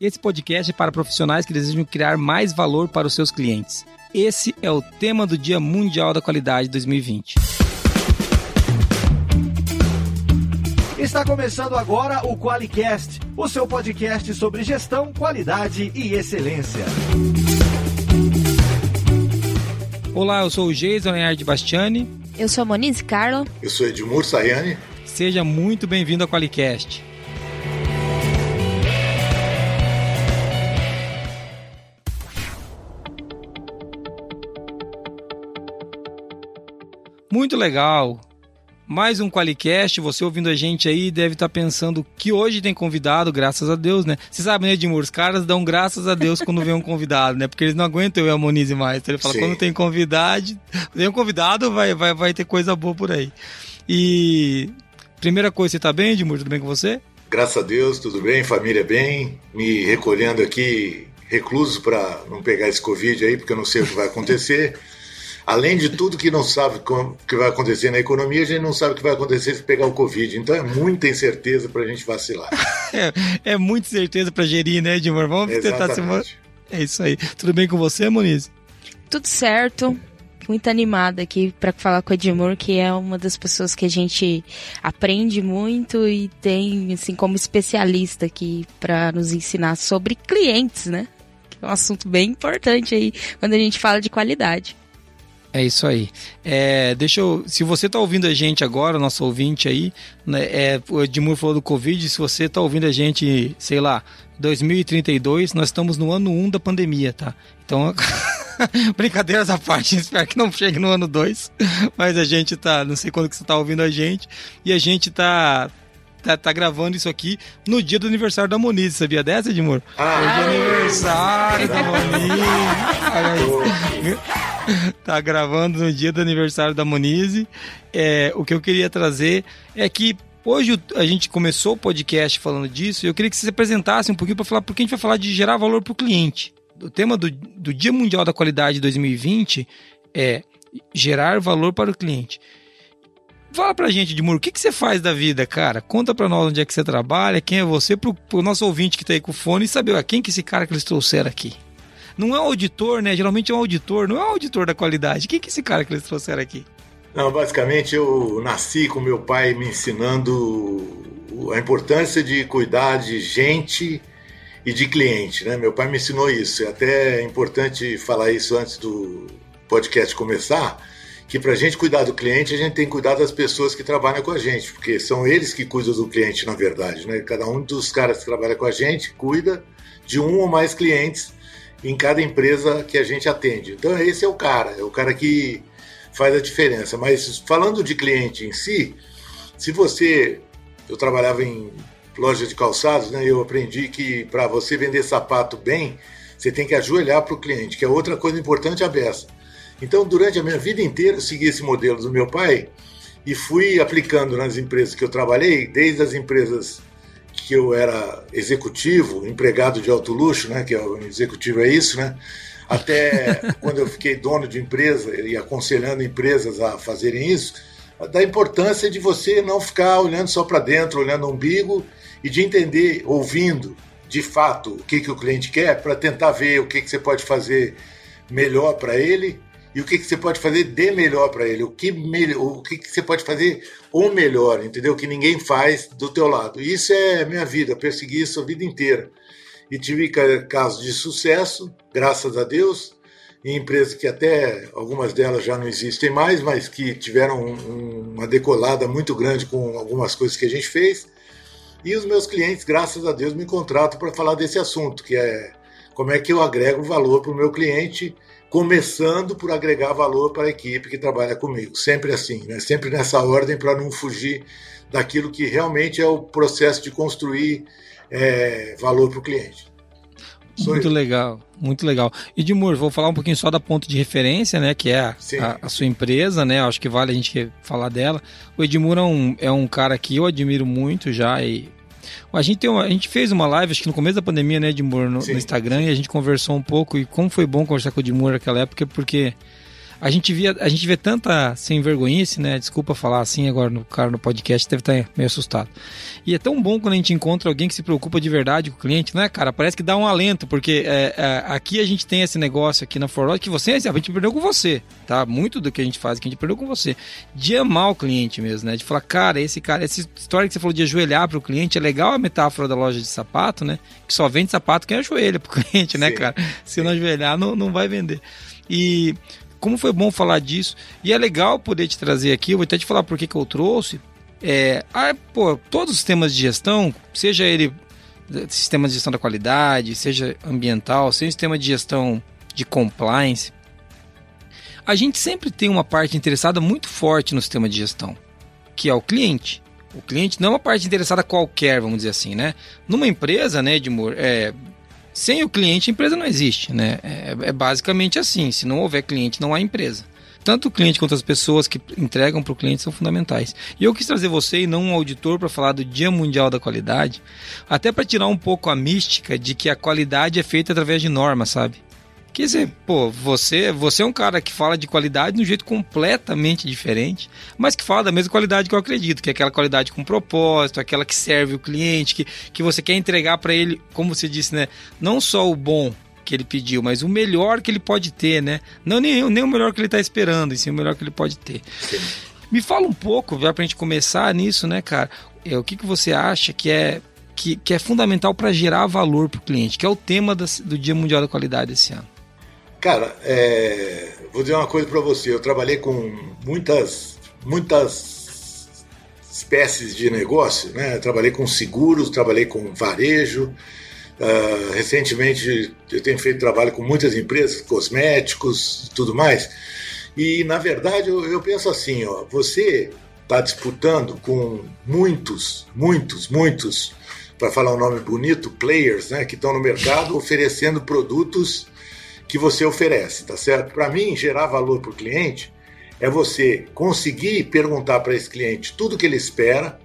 Esse podcast é para profissionais que desejam criar mais valor para os seus clientes. Esse é o tema do Dia Mundial da Qualidade 2020. Está começando agora o QualiCast, o seu podcast sobre gestão, qualidade e excelência. Olá, eu sou o Jason Leonard Bastiani. Eu sou a Monize Carlo. Eu sou Edmur Sayane. Seja muito bem-vindo ao QualiCast. Muito legal. Mais um Qualicast, você ouvindo a gente aí deve estar tá pensando que hoje tem convidado, graças a Deus, né? Você sabe, né, Edmur? Os caras dão graças a Deus quando vem um convidado, né? Porque eles não aguentam eu e a Monize mais. Então ele fala, Sim. quando tem convidado, tem um convidado, vai, vai, vai ter coisa boa por aí. E primeira coisa, você tá bem, Edmur? Tudo bem com você? Graças a Deus, tudo bem, família bem. Me recolhendo aqui, recluso para não pegar esse Covid aí, porque eu não sei o que vai acontecer. Além de tudo que não sabe o que vai acontecer na economia, a gente não sabe o que vai acontecer se pegar o Covid. Então é muita incerteza para a gente vacilar. é, é muita certeza para gerir, né, Edmar? Vamos Exatamente. tentar se. É isso aí. Tudo bem com você, Moniz? Tudo certo. Muito animada aqui para falar com o Edmur, que é uma das pessoas que a gente aprende muito e tem, assim, como especialista aqui para nos ensinar sobre clientes, né? Que é um assunto bem importante aí quando a gente fala de qualidade. É isso aí. É, deixa eu. Se você está ouvindo a gente agora, nosso ouvinte aí, né, é, o Edmur falou do Covid, se você está ouvindo a gente, sei lá, 2032, nós estamos no ano 1 da pandemia, tá? Então, brincadeiras à parte, espero que não chegue no ano 2, mas a gente tá, não sei quando que você está ouvindo a gente, e a gente tá tá, tá, gravando isso aqui no dia do aniversário da Moniz. Sabia dessa, Edmur? Ah, Hoje é aniversário da Moniz. tá gravando no dia do aniversário da Monize. É, o que eu queria trazer é que hoje a gente começou o podcast falando disso e eu queria que você se apresentasse um pouquinho para falar, porque a gente vai falar de gerar valor para o cliente. O tema do, do Dia Mundial da Qualidade 2020 é gerar valor para o cliente. Fala pra gente, Edmur, o que, que você faz da vida, cara? Conta pra nós onde é que você trabalha, quem é você, pro, pro nosso ouvinte que tá aí com o fone e saber, ó, quem que esse cara que eles trouxeram aqui? Não é um auditor, né? Geralmente é um auditor, não é um auditor da qualidade. Quem que é esse cara que eles trouxeram aqui? Não, basicamente eu nasci com meu pai me ensinando a importância de cuidar de gente e de cliente, né? Meu pai me ensinou isso. É até importante falar isso antes do podcast começar, que para a gente cuidar do cliente, a gente tem que cuidar das pessoas que trabalham com a gente, porque são eles que cuidam do cliente, na verdade, né? Cada um dos caras que trabalha com a gente cuida de um ou mais clientes em cada empresa que a gente atende. Então esse é o cara, é o cara que faz a diferença. Mas falando de cliente em si, se você, eu trabalhava em loja de calçados, né? Eu aprendi que para você vender sapato bem, você tem que ajoelhar para o cliente, que é outra coisa importante a beça. Então, durante a minha vida inteira, eu segui esse modelo do meu pai e fui aplicando nas empresas que eu trabalhei, desde as empresas que eu era executivo, empregado de alto luxo, né? Que é o executivo é isso, né? Até quando eu fiquei dono de empresa e aconselhando empresas a fazerem isso, da importância de você não ficar olhando só para dentro, olhando o umbigo e de entender, ouvindo de fato o que, que o cliente quer para tentar ver o que, que você pode fazer melhor para ele e o que, que você pode fazer de melhor para ele, o que, o que, que você pode fazer o melhor, entendeu? Que ninguém faz do teu lado. Isso é minha vida, persegui isso a vida inteira. E tive casos de sucesso, graças a Deus, em empresas que até algumas delas já não existem mais, mas que tiveram um, uma decolada muito grande com algumas coisas que a gente fez. E os meus clientes, graças a Deus, me contratam para falar desse assunto, que é como é que eu agrego valor para o meu cliente começando por agregar valor para a equipe que trabalha comigo. Sempre assim, né? sempre nessa ordem para não fugir daquilo que realmente é o processo de construir é, valor para o cliente. Sou muito eu. legal, muito legal. E Dimur, vou falar um pouquinho só da ponto de referência, né? Que é a, a, a, sua empresa, né? Acho que vale a gente falar dela. O Edmur é um, é um cara que eu admiro muito já e a gente, tem uma, a gente fez uma live, acho que no começo da pandemia, né, Edmur, no, no Instagram, e a gente conversou um pouco. E como foi bom conversar com o Edmur naquela época, porque a gente via, a gente vê tanta sem vergonhice, né? Desculpa falar assim agora no cara no podcast, deve estar meio assustado. E é tão bom quando a gente encontra alguém que se preocupa de verdade com o cliente, né, cara? Parece que dá um alento, porque é, é, aqui a gente tem esse negócio aqui na Forlog que você, a gente perdeu com você, tá? Muito do que a gente faz que a gente perdeu com você. De amar o cliente mesmo, né? De falar, cara, esse cara, essa história que você falou de ajoelhar para o cliente, é legal a metáfora da loja de sapato, né? Que só vende sapato quem ajoelha pro cliente, né, Sim. cara? Se não ajoelhar, não, não vai vender. E como foi bom falar disso. E é legal poder te trazer aqui, eu vou até te falar por que, eu trouxe. É, ah, pô, todos os sistemas de gestão, seja ele sistema de gestão da qualidade, seja ambiental, seja sistema de gestão de compliance, a gente sempre tem uma parte interessada muito forte no sistema de gestão, que é o cliente. O cliente não é uma parte interessada qualquer, vamos dizer assim, né? Numa empresa, né, Edmur, é, sem o cliente a empresa não existe, né? É, é basicamente assim, se não houver cliente não há empresa tanto o cliente quanto as pessoas que entregam para o cliente são fundamentais. E eu quis trazer você e não um auditor para falar do Dia Mundial da Qualidade, até para tirar um pouco a mística de que a qualidade é feita através de normas, sabe? Quer dizer, pô, você, você é um cara que fala de qualidade de um jeito completamente diferente, mas que fala da mesma qualidade que eu acredito, que é aquela qualidade com propósito, aquela que serve o cliente, que, que você quer entregar para ele, como você disse, né? Não só o bom, que ele pediu, mas o melhor que ele pode ter, né? Não nem, nem o melhor que ele está esperando, e sim o melhor que ele pode ter. Sim. Me fala um pouco, já para a gente começar nisso, né, cara? É, o que, que você acha que é, que, que é fundamental para gerar valor para o cliente, que é o tema das, do Dia Mundial da Qualidade esse ano? Cara, é, vou dizer uma coisa para você. Eu trabalhei com muitas, muitas espécies de negócio, né? Eu trabalhei com seguros, trabalhei com varejo, Uh, recentemente eu tenho feito trabalho com muitas empresas, cosméticos tudo mais. E na verdade eu, eu penso assim, ó, você está disputando com muitos, muitos, muitos, para falar um nome bonito, players, né, que estão no mercado oferecendo produtos que você oferece, tá certo? Para mim, gerar valor para o cliente é você conseguir perguntar para esse cliente tudo que ele espera,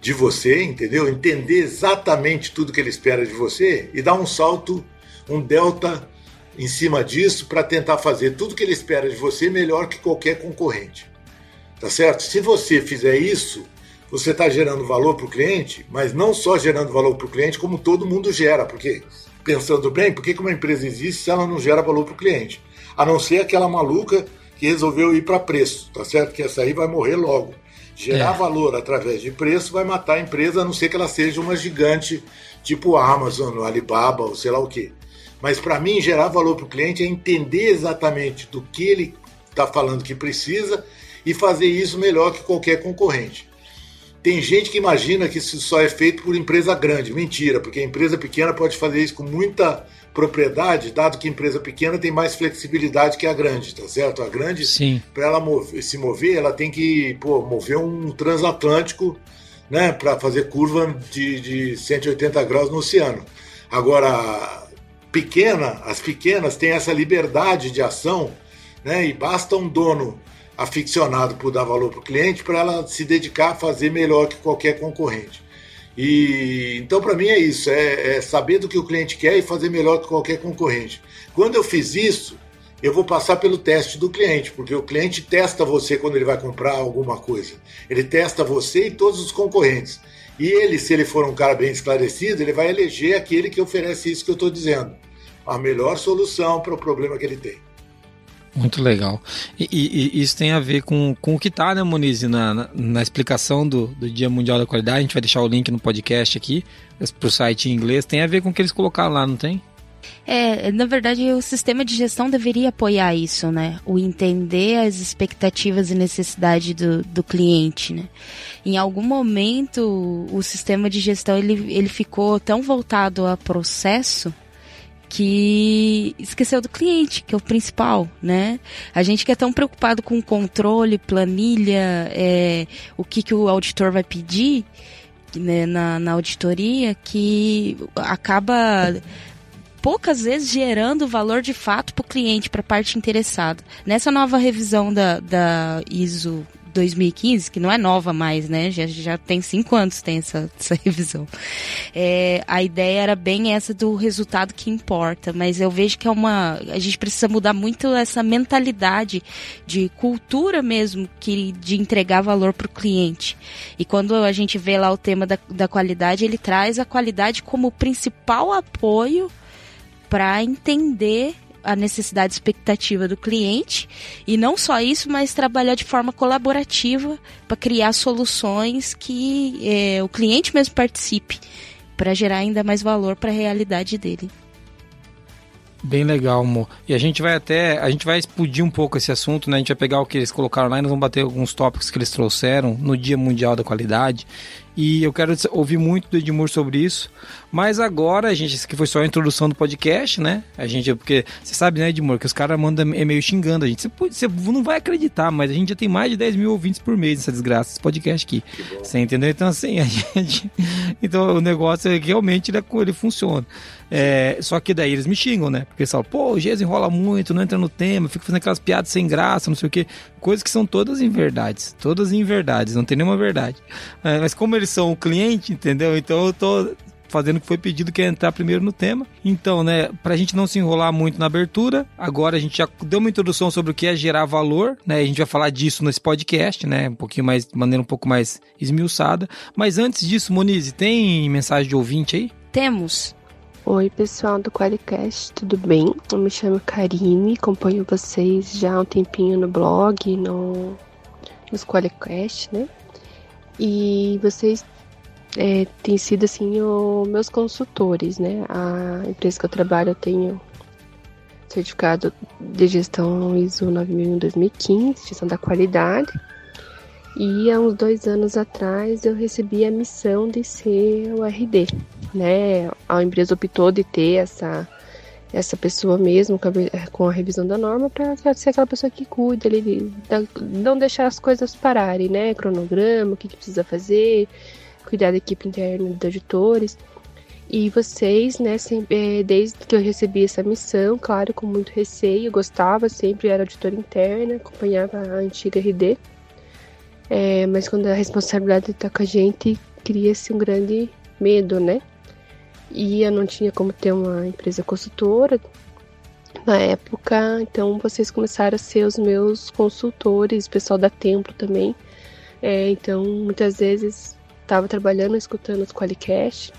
de você, entendeu? Entender exatamente tudo que ele espera de você e dar um salto, um delta em cima disso para tentar fazer tudo que ele espera de você melhor que qualquer concorrente. Tá certo? Se você fizer isso, você está gerando valor para o cliente, mas não só gerando valor para o cliente, como todo mundo gera, porque pensando bem, por que uma empresa existe se ela não gera valor para o cliente? A não ser aquela maluca que resolveu ir para preço, tá certo? Que essa aí vai morrer logo. Gerar é. valor através de preço vai matar a empresa, a não ser que ela seja uma gigante tipo Amazon, Alibaba ou sei lá o que. Mas para mim, gerar valor para o cliente é entender exatamente do que ele está falando que precisa e fazer isso melhor que qualquer concorrente. Tem gente que imagina que isso só é feito por empresa grande. Mentira, porque a empresa pequena pode fazer isso com muita propriedade, dado que a empresa pequena tem mais flexibilidade que a grande, tá certo? A grande, para ela mover, se mover, ela tem que pô, mover um transatlântico né, para fazer curva de, de 180 graus no oceano. Agora, pequena, as pequenas têm essa liberdade de ação né, e basta um dono aficionado por dar valor para o cliente para ela se dedicar a fazer melhor que qualquer concorrente. E então para mim é isso, é, é, saber do que o cliente quer e fazer melhor que qualquer concorrente. Quando eu fiz isso, eu vou passar pelo teste do cliente, porque o cliente testa você quando ele vai comprar alguma coisa. Ele testa você e todos os concorrentes. E ele, se ele for um cara bem esclarecido, ele vai eleger aquele que oferece isso que eu estou dizendo, a melhor solução para o problema que ele tem. Muito legal. E, e, e, isso tem a ver com, com o que está, né, Moniz, na, na, na, explicação do, do Dia Mundial da Qualidade. A gente vai deixar o link no podcast aqui, para o site em inglês. Tem a ver com o que eles colocaram lá, não tem? É, na verdade, o sistema de gestão deveria apoiar isso, né? O entender as expectativas e necessidades do, do cliente, né? Em algum momento, o sistema de gestão ele, ele ficou tão voltado a processo que esqueceu do cliente, que é o principal, né? A gente que é tão preocupado com controle, planilha, é, o que, que o auditor vai pedir né, na, na auditoria, que acaba poucas vezes gerando valor de fato para o cliente, para a parte interessada. Nessa nova revisão da, da ISO 2015, que não é nova mais, né? Já, já tem cinco anos tem essa, essa revisão. É, a ideia era bem essa do resultado que importa, mas eu vejo que é uma. A gente precisa mudar muito essa mentalidade de cultura mesmo, que de entregar valor para o cliente. E quando a gente vê lá o tema da, da qualidade, ele traz a qualidade como principal apoio para entender a necessidade expectativa do cliente e não só isso, mas trabalhar de forma colaborativa para criar soluções que é, o cliente mesmo participe para gerar ainda mais valor para a realidade dele. Bem legal, amor. E a gente vai até. A gente vai explodir um pouco esse assunto, né? A gente vai pegar o que eles colocaram lá e nós vamos bater alguns tópicos que eles trouxeram no Dia Mundial da Qualidade. E eu quero ouvir muito do Edmur sobre isso. Mas agora, gente, isso aqui foi só a introdução do podcast, né? A gente, porque você sabe, né, Edmur, que os caras mandam e-mail xingando a gente. Você, você, não vai acreditar, mas a gente já tem mais de 10 mil ouvintes por mês nessa desgraça, esse podcast aqui. Você entendeu? Então, assim, a gente. Então, o negócio é que realmente ele, ele funciona. É, só que daí eles me xingam, né? Porque eles falam, pô, o Gesso enrola muito, não entra no tema, fica fazendo aquelas piadas sem graça, não sei o quê. Coisas que são todas em verdades. Todas em verdades, não tem nenhuma verdade. É, mas como eles são o cliente, entendeu? Então eu tô fazendo o que foi pedido, que é entrar primeiro no tema. Então, né, pra gente não se enrolar muito na abertura, agora a gente já deu uma introdução sobre o que é gerar valor, né? A gente vai falar disso nesse podcast, né? Um pouquinho mais, de maneira um pouco mais esmiuçada. Mas antes disso, Monize, tem mensagem de ouvinte aí? Temos. Oi, pessoal do Qualicast, tudo bem? Eu me chamo Karine, acompanho vocês já há um tempinho no blog, no, nos Qualicast, né? E vocês é, têm sido, assim, os meus consultores, né? A empresa que eu trabalho, eu tenho certificado de gestão ISO 9001-2015, gestão da qualidade. E há uns dois anos atrás eu recebi a missão de ser o RD, né? A empresa optou de ter essa essa pessoa mesmo com a revisão da norma para ser aquela pessoa que cuida ali, não deixar as coisas pararem, né? Cronograma, o que, que precisa fazer, cuidar da equipe interna dos editores. E vocês, né, sempre, é, desde que eu recebi essa missão, claro, com muito receio, gostava, sempre era auditora interna, acompanhava a antiga RD. É, mas quando a responsabilidade está com a gente, cria-se um grande medo, né? E eu não tinha como ter uma empresa consultora na época, então vocês começaram a ser os meus consultores, o pessoal da Templo também. É, então, muitas vezes estava trabalhando, escutando os Qualicast,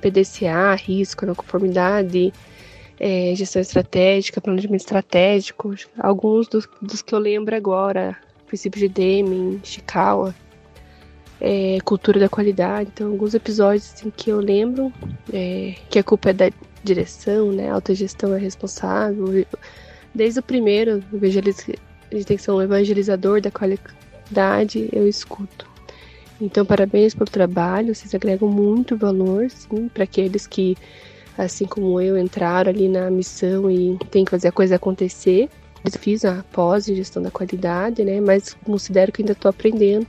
PDCA, risco, não conformidade, é, gestão estratégica, planejamento estratégico, alguns dos, dos que eu lembro agora, princípio de Deming, Chikawa, é, cultura da qualidade. Então, alguns episódios assim, que eu lembro é, que a culpa é da direção, né? A autogestão é responsável. Desde o primeiro, a gente tem que ser um evangelizador da qualidade, eu escuto. Então, parabéns pelo trabalho, vocês agregam muito valor, para aqueles que, assim como eu, entraram ali na missão e tem que fazer a coisa acontecer. Eu fiz a pós em gestão da qualidade, né? Mas considero que ainda estou aprendendo.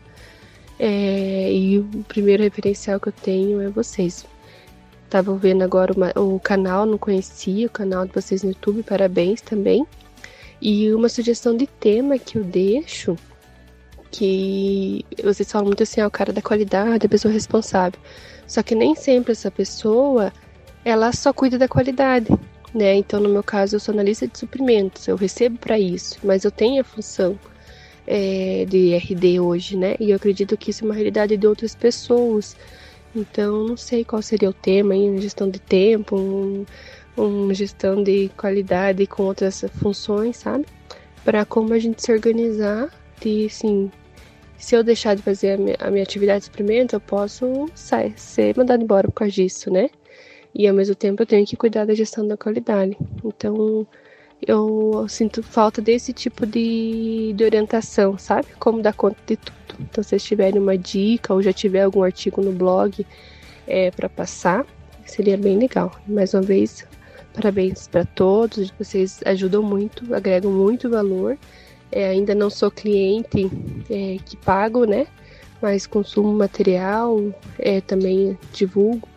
É, e o primeiro referencial que eu tenho é vocês. Tava vendo agora uma, o canal, não conhecia o canal de vocês no YouTube, parabéns também. E uma sugestão de tema que eu deixo, que vocês falam muito assim, ah, o cara da qualidade, a pessoa responsável. Só que nem sempre essa pessoa, ela só cuida da qualidade né? Então, no meu caso, eu sou analista de suprimentos, eu recebo para isso, mas eu tenho a função é, de RD hoje, né? E eu acredito que isso é uma realidade de outras pessoas. Então, não sei qual seria o tema aí, gestão de tempo, um, uma gestão de qualidade com outras funções, sabe? Para como a gente se organizar de, assim, se eu deixar de fazer a minha, a minha atividade de suprimento, eu posso sair, ser mandado embora por causa disso, né? e ao mesmo tempo eu tenho que cuidar da gestão da qualidade. Então eu sinto falta desse tipo de, de orientação, sabe? Como dar conta de tudo. Então, se vocês tiverem uma dica ou já tiver algum artigo no blog é, para passar, seria bem legal. Mais uma vez, parabéns para todos, vocês ajudam muito, agregam muito valor. É, ainda não sou cliente é, que pago, né? Mas consumo material, é, também divulgo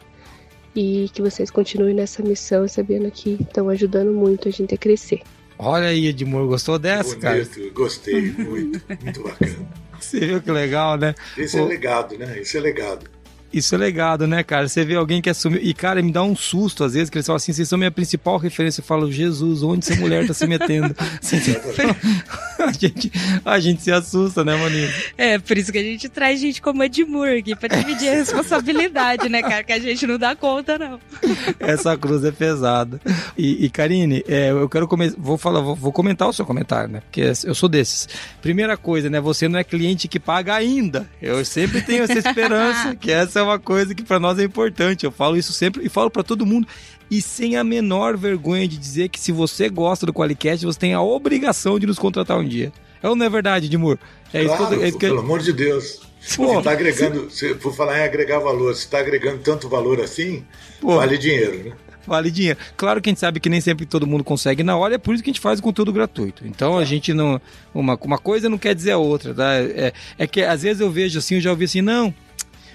e que vocês continuem nessa missão, sabendo que estão ajudando muito a gente a crescer. Olha aí, Edmur, gostou dessa, Bonito, cara? Gostei, muito, muito bacana. Você viu que legal, né? Esse é legado, né? Esse é legado. Isso é legado, né, cara? Você vê alguém que assume. E, cara, me dá um susto às vezes, que eles falam assim: vocês são minha principal referência. Eu falo, Jesus, onde essa mulher tá se metendo? a, gente, a gente se assusta, né, Maninho? É, por isso que a gente traz gente como Edmur aqui, pra dividir a responsabilidade, né, cara? Que a gente não dá conta, não. Essa cruz é pesada. E, e Karine, é, eu quero começar. Vou falar, vou, vou, comentar o seu comentário, né? Porque eu sou desses. Primeira coisa, né? Você não é cliente que paga ainda. Eu sempre tenho essa esperança, que essa é uma coisa que para nós é importante. Eu falo isso sempre e falo para todo mundo. E sem a menor vergonha de dizer que se você gosta do Qualicast, você tem a obrigação de nos contratar um dia. É ou não é verdade, Dimur? É claro, isso que é isso que pelo amor de Deus. Pô, você tá agregando, se, por falar em agregar valor, se está agregando tanto valor assim, Pô, vale dinheiro, né? Vale dinheiro. Claro que a gente sabe que nem sempre todo mundo consegue na hora, é por isso que a gente faz o conteúdo gratuito. Então a gente não. Uma, uma coisa não quer dizer a outra, tá? É, é que às vezes eu vejo assim, eu já ouvi assim, não, é,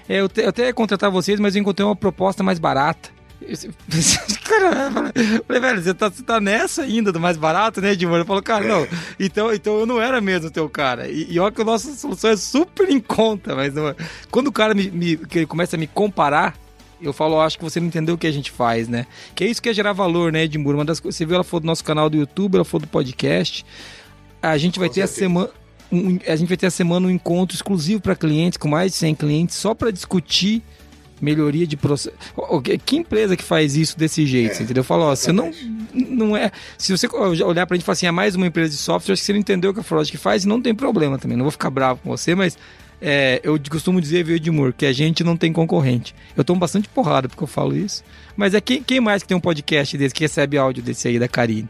eu, te, eu até ia contratar vocês, mas eu encontrei uma proposta mais barata. Cara, eu falei, velho, você tá, você tá nessa ainda do mais barato, né, Edmur? Ele falou, cara, não, então, então eu não era mesmo teu cara. E, e olha que a nossa solução é super em conta, mas não, é. quando o cara me, me, que ele começa a me comparar, eu falo, acho que você não entendeu o que a gente faz, né? Que é isso que é gerar valor, né, Edmur? Uma das você viu, ela falou do nosso canal do YouTube, ela falou do podcast. A gente vai Com ter certeza. a semana um, a gente vai ter a semana um encontro exclusivo para clientes, com mais de 100 clientes, só para discutir melhoria de processo. Que empresa que faz isso desse jeito? É, entendeu? Fala, ó, você não, não é. Se você olhar pra gente e falar assim, é mais uma empresa de software, acho que você não entendeu o que a Forlogic faz e não tem problema também. Não vou ficar bravo com você, mas é, eu costumo dizer, viu, Edmur, que a gente não tem concorrente. Eu tomo bastante porrada porque eu falo isso. Mas é quem, quem mais que tem um podcast desse, que recebe áudio desse aí da Karine?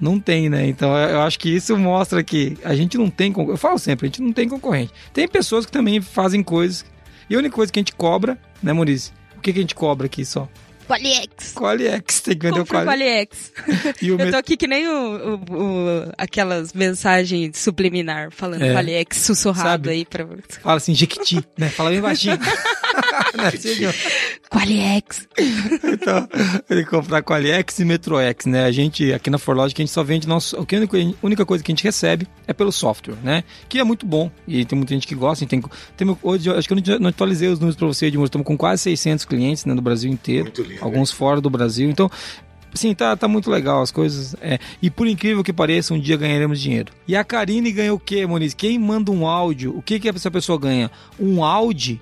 Não tem, né? Então eu acho que isso mostra que a gente não tem. Eu falo sempre, a gente não tem concorrente. Tem pessoas que também fazem coisas. E a única coisa que a gente cobra, né, Maurício? O que, que a gente cobra aqui só? Qualiex. Qualiex, tem que vender o Qualiex. eu met... tô aqui que nem o, o, o, aquelas mensagens subliminar falando é. Qualiex sussurrado Sabe? aí pra Fala assim, Jequiti, né? Fala bem baixinho. Qualiex. então, ele comprar Qualiex e Metroex, né? A gente, aqui na Forlogic, a gente só vende nosso. A única coisa que a gente recebe é pelo software, né? Que é muito bom. E tem muita gente que gosta. Tem, tem, hoje, acho que eu não atualizei os números pra você, Edmur. Estamos com quase 600 clientes né, no Brasil inteiro. Muito lindo, alguns né? fora do Brasil. Então, Sim, tá, tá muito legal as coisas. É. E por incrível que pareça, um dia ganharemos dinheiro. E a Karine ganha o quê, Moniz? Quem manda um áudio, o que, que essa pessoa ganha? Um áudio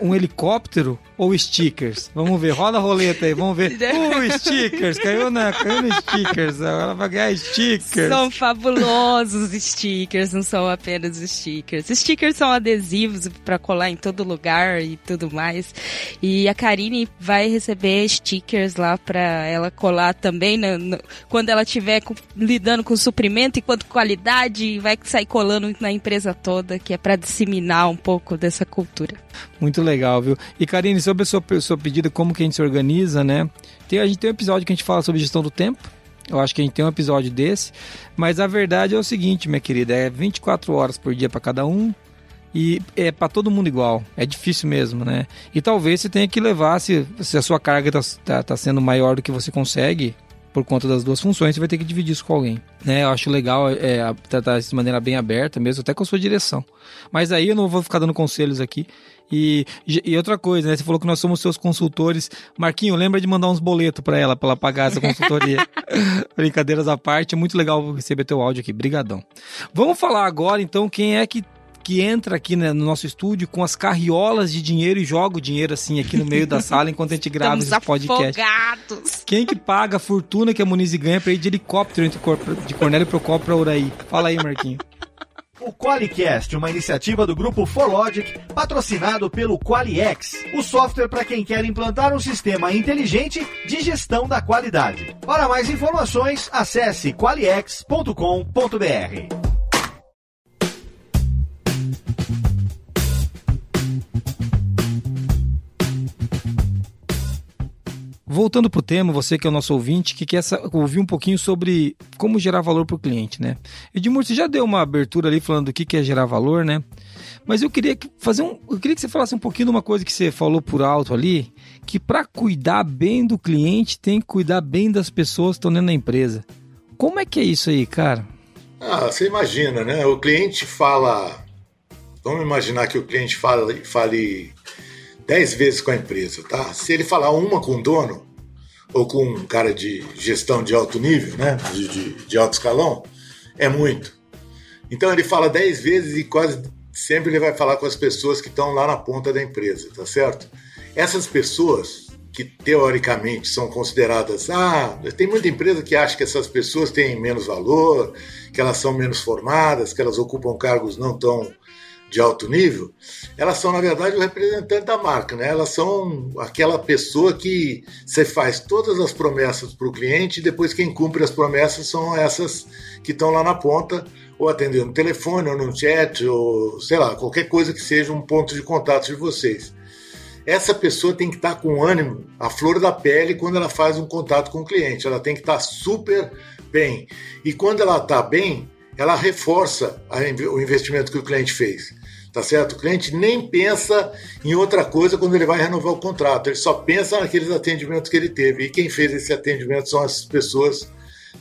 um helicóptero ou stickers? Vamos ver, roda a roleta aí, vamos ver. Uh, stickers, caiu, na, caiu no stickers, ela vai ganhar stickers. São fabulosos stickers, não são apenas stickers. Stickers são adesivos para colar em todo lugar e tudo mais. E a Karine vai receber stickers lá para ela colar também no, no, quando ela estiver lidando com suprimento e quanto qualidade, vai sair colando na empresa toda, que é para disseminar um pouco dessa cultura. Muito legal, viu? E Karine, sobre a sua, sua pedida, como que a gente se organiza, né? Tem, a gente tem um episódio que a gente fala sobre gestão do tempo. Eu acho que a gente tem um episódio desse. Mas a verdade é o seguinte, minha querida: é 24 horas por dia para cada um. E é para todo mundo igual. É difícil mesmo, né? E talvez você tenha que levar, se, se a sua carga está tá, tá sendo maior do que você consegue, por conta das duas funções, você vai ter que dividir isso com alguém. Né? Eu acho legal é, tratar isso de maneira bem aberta, mesmo até com a sua direção. Mas aí eu não vou ficar dando conselhos aqui. E, e outra coisa, né? Você falou que nós somos seus consultores. Marquinho, lembra de mandar uns boletos para ela, para ela pagar essa consultoria. Brincadeiras à parte, é muito legal receber teu áudio aqui. Brigadão. Vamos falar agora, então, quem é que que entra aqui né, no nosso estúdio com as carriolas de dinheiro e joga o dinheiro assim aqui no meio da sala enquanto a gente grava esse podcast. Afogados. Quem que paga a fortuna que a Muniz ganha para ir de helicóptero entre de Cornélio Procópio para Uraí? Fala aí, Marquinho. O Qualicast, uma iniciativa do grupo Forlogic, patrocinado pelo Qualiex, o software para quem quer implantar um sistema inteligente de gestão da qualidade. Para mais informações, acesse qualiex.com.br. Voltando para o tema, você que é o nosso ouvinte, que quer ouvir um pouquinho sobre como gerar valor para o cliente, né? Edmur, você já deu uma abertura ali falando do que é gerar valor, né? Mas eu queria fazer um, eu queria que você falasse um pouquinho de uma coisa que você falou por alto ali, que para cuidar bem do cliente tem que cuidar bem das pessoas que estão dentro da empresa. Como é que é isso aí, cara? Ah, você imagina, né? O cliente fala vamos imaginar que o cliente fale, fale 10 vezes com a empresa, tá? Se ele falar uma com o dono, ou com um cara de gestão de alto nível, né? De, de, de alto escalão, é muito. Então ele fala 10 vezes e quase sempre ele vai falar com as pessoas que estão lá na ponta da empresa, tá certo? Essas pessoas que teoricamente são consideradas, ah, tem muita empresa que acha que essas pessoas têm menos valor, que elas são menos formadas, que elas ocupam cargos não tão de alto nível, elas são, na verdade, o representante da marca, né? Elas são aquela pessoa que você faz todas as promessas para o cliente e depois quem cumpre as promessas são essas que estão lá na ponta, ou atendendo no telefone, ou no chat, ou sei lá, qualquer coisa que seja um ponto de contato de vocês. Essa pessoa tem que estar com ânimo, a flor da pele, quando ela faz um contato com o cliente. Ela tem que estar super bem. E quando ela está bem, ela reforça o investimento que o cliente fez tá certo? O cliente nem pensa em outra coisa quando ele vai renovar o contrato, ele só pensa naqueles atendimentos que ele teve. E quem fez esse atendimento são as pessoas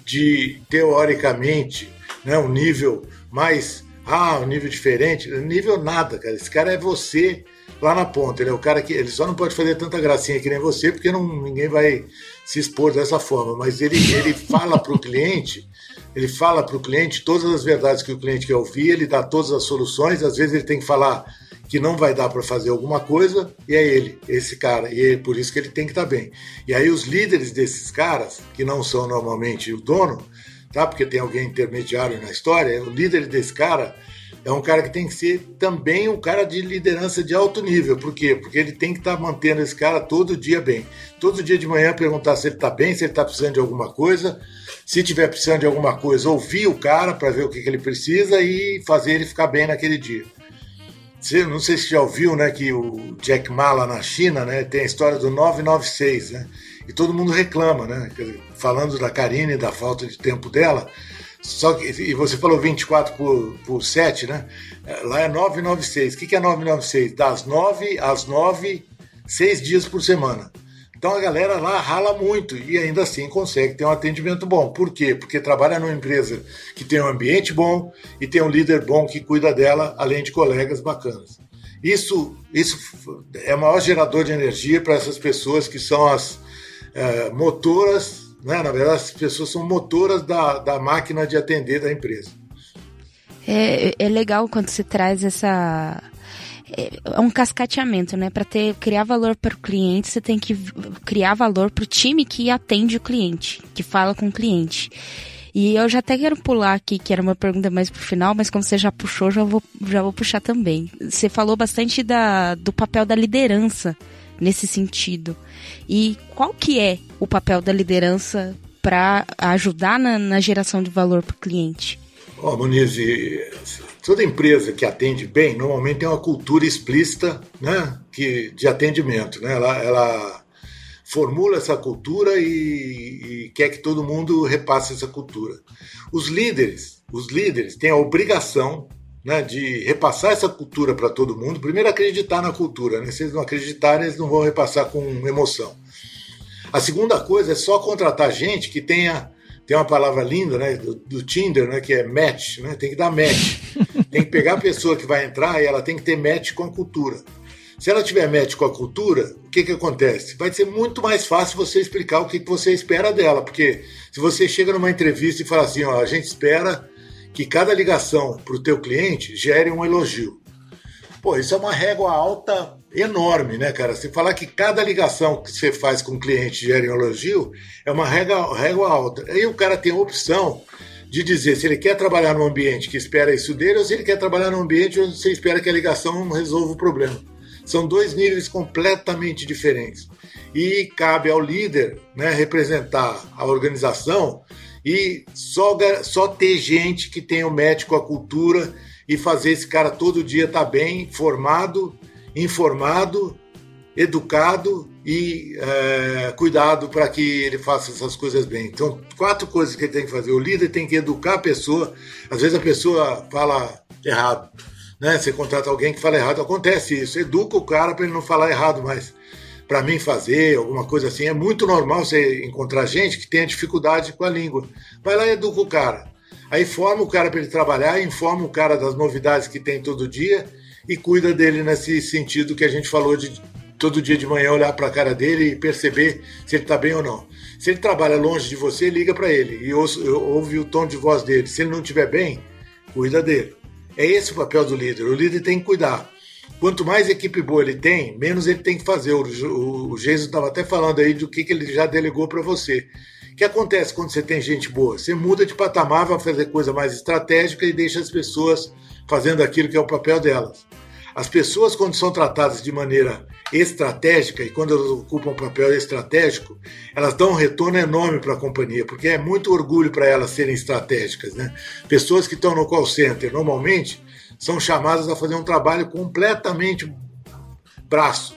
de, teoricamente, né, um nível mais. Ah, um nível diferente. Nível nada, cara. Esse cara é você lá na ponta. Ele é o cara que. Ele só não pode fazer tanta gracinha que nem você, porque não, ninguém vai se expor dessa forma. Mas ele, ele fala para o cliente ele fala para o cliente todas as verdades que o cliente quer ouvir, ele dá todas as soluções, às vezes ele tem que falar que não vai dar para fazer alguma coisa, e é ele, esse cara, e é por isso que ele tem que estar tá bem. E aí os líderes desses caras, que não são normalmente o dono, tá? Porque tem alguém intermediário na história, o líder desse cara é um cara que tem que ser também um cara de liderança de alto nível. Por quê? Porque ele tem que estar tá mantendo esse cara todo dia bem. Todo dia de manhã perguntar se ele está bem, se ele está precisando de alguma coisa, se tiver precisando de alguma coisa, ouvir o cara para ver o que, que, ele precisa e fazer ele ficar bem naquele dia. Você, não sei se já ouviu, né, que o Jack Ma lá na China, né, tem a história do 996, né? E todo mundo reclama, né? Falando da Karine, da falta de tempo dela. Só que, e você falou 24 por, por 7, né? Lá é 996. O que, que é 996? Das 9 às 9, 6 dias por semana. Então a galera lá rala muito e ainda assim consegue ter um atendimento bom. Por quê? Porque trabalha numa empresa que tem um ambiente bom e tem um líder bom que cuida dela, além de colegas bacanas. Isso, isso é o maior gerador de energia para essas pessoas que são as é, motoras, né? na verdade, as pessoas são motoras da, da máquina de atender da empresa. É, é legal quando você traz essa é, é um cascateamento, né? Para ter criar valor para o cliente, você tem que criar valor para o time que atende o cliente, que fala com o cliente. E eu já até quero pular aqui, que era uma pergunta mais pro final, mas como você já puxou, já vou, já vou puxar também. Você falou bastante da, do papel da liderança nesse sentido. E qual que é o papel da liderança para ajudar na, na, geração de valor para o cliente? Ó, oh, Muniz, toda empresa que atende bem, normalmente tem uma cultura explícita né, que, de atendimento. Né? Ela, ela formula essa cultura e, e, quer que todo mundo repasse essa cultura. Os líderes, os líderes têm a obrigação né, de repassar essa cultura para todo mundo. Primeiro, acreditar na cultura. Né? Se eles não acreditarem, eles não vão repassar com emoção. A segunda coisa é só contratar gente que tenha tem uma palavra linda, né, do, do, Tinder, né, que é match, né, tem que dar match. tem que pegar a pessoa que vai entrar e ela tem que ter match com a cultura. Se ela tiver match com a cultura, o que, que acontece? Vai ser muito mais fácil você explicar o que, que você espera dela, porque se você chega numa entrevista e fala assim, ó, a gente espera que cada ligação para o teu cliente gere um elogio. Pô, isso é uma régua alta enorme, né, cara? Se falar que cada ligação que você faz com o cliente gera um elogio, é uma régua, régua alta. Aí o cara tem a opção de dizer se ele quer trabalhar num ambiente que espera isso dele ou se ele quer trabalhar num ambiente onde você espera que a ligação resolva o problema. São dois níveis completamente diferentes. E cabe ao líder né, representar a organização e só, só ter gente que tenha o médico, a cultura e fazer esse cara todo dia estar tá bem, formado, informado, educado e é, cuidado para que ele faça essas coisas bem. Então, quatro coisas que ele tem que fazer. O líder tem que educar a pessoa. Às vezes a pessoa fala errado. Né? Você contrata alguém que fala errado, acontece isso. Educa o cara para ele não falar errado mais. Para mim fazer alguma coisa assim, é muito normal você encontrar gente que tenha dificuldade com a língua. Vai lá e educa o cara. Aí forma o cara para ele trabalhar, informa o cara das novidades que tem todo dia e cuida dele nesse sentido que a gente falou de todo dia de manhã olhar para a cara dele e perceber se ele está bem ou não. Se ele trabalha longe de você, liga para ele e ouve, o tom de voz dele. Se ele não estiver bem, cuida dele. É esse o papel do líder. O líder tem que cuidar. Quanto mais equipe boa ele tem, menos ele tem que fazer. O, o, o Jesus estava até falando aí do que, que ele já delegou para você. Que acontece quando você tem gente boa? Você muda de patamar, vai fazer coisa mais estratégica e deixa as pessoas fazendo aquilo que é o papel delas. As pessoas, quando são tratadas de maneira estratégica, e quando elas ocupam um papel estratégico, elas dão um retorno enorme para a companhia, porque é muito orgulho para elas serem estratégicas. Né? Pessoas que estão no call center, normalmente, são chamadas a fazer um trabalho completamente braço,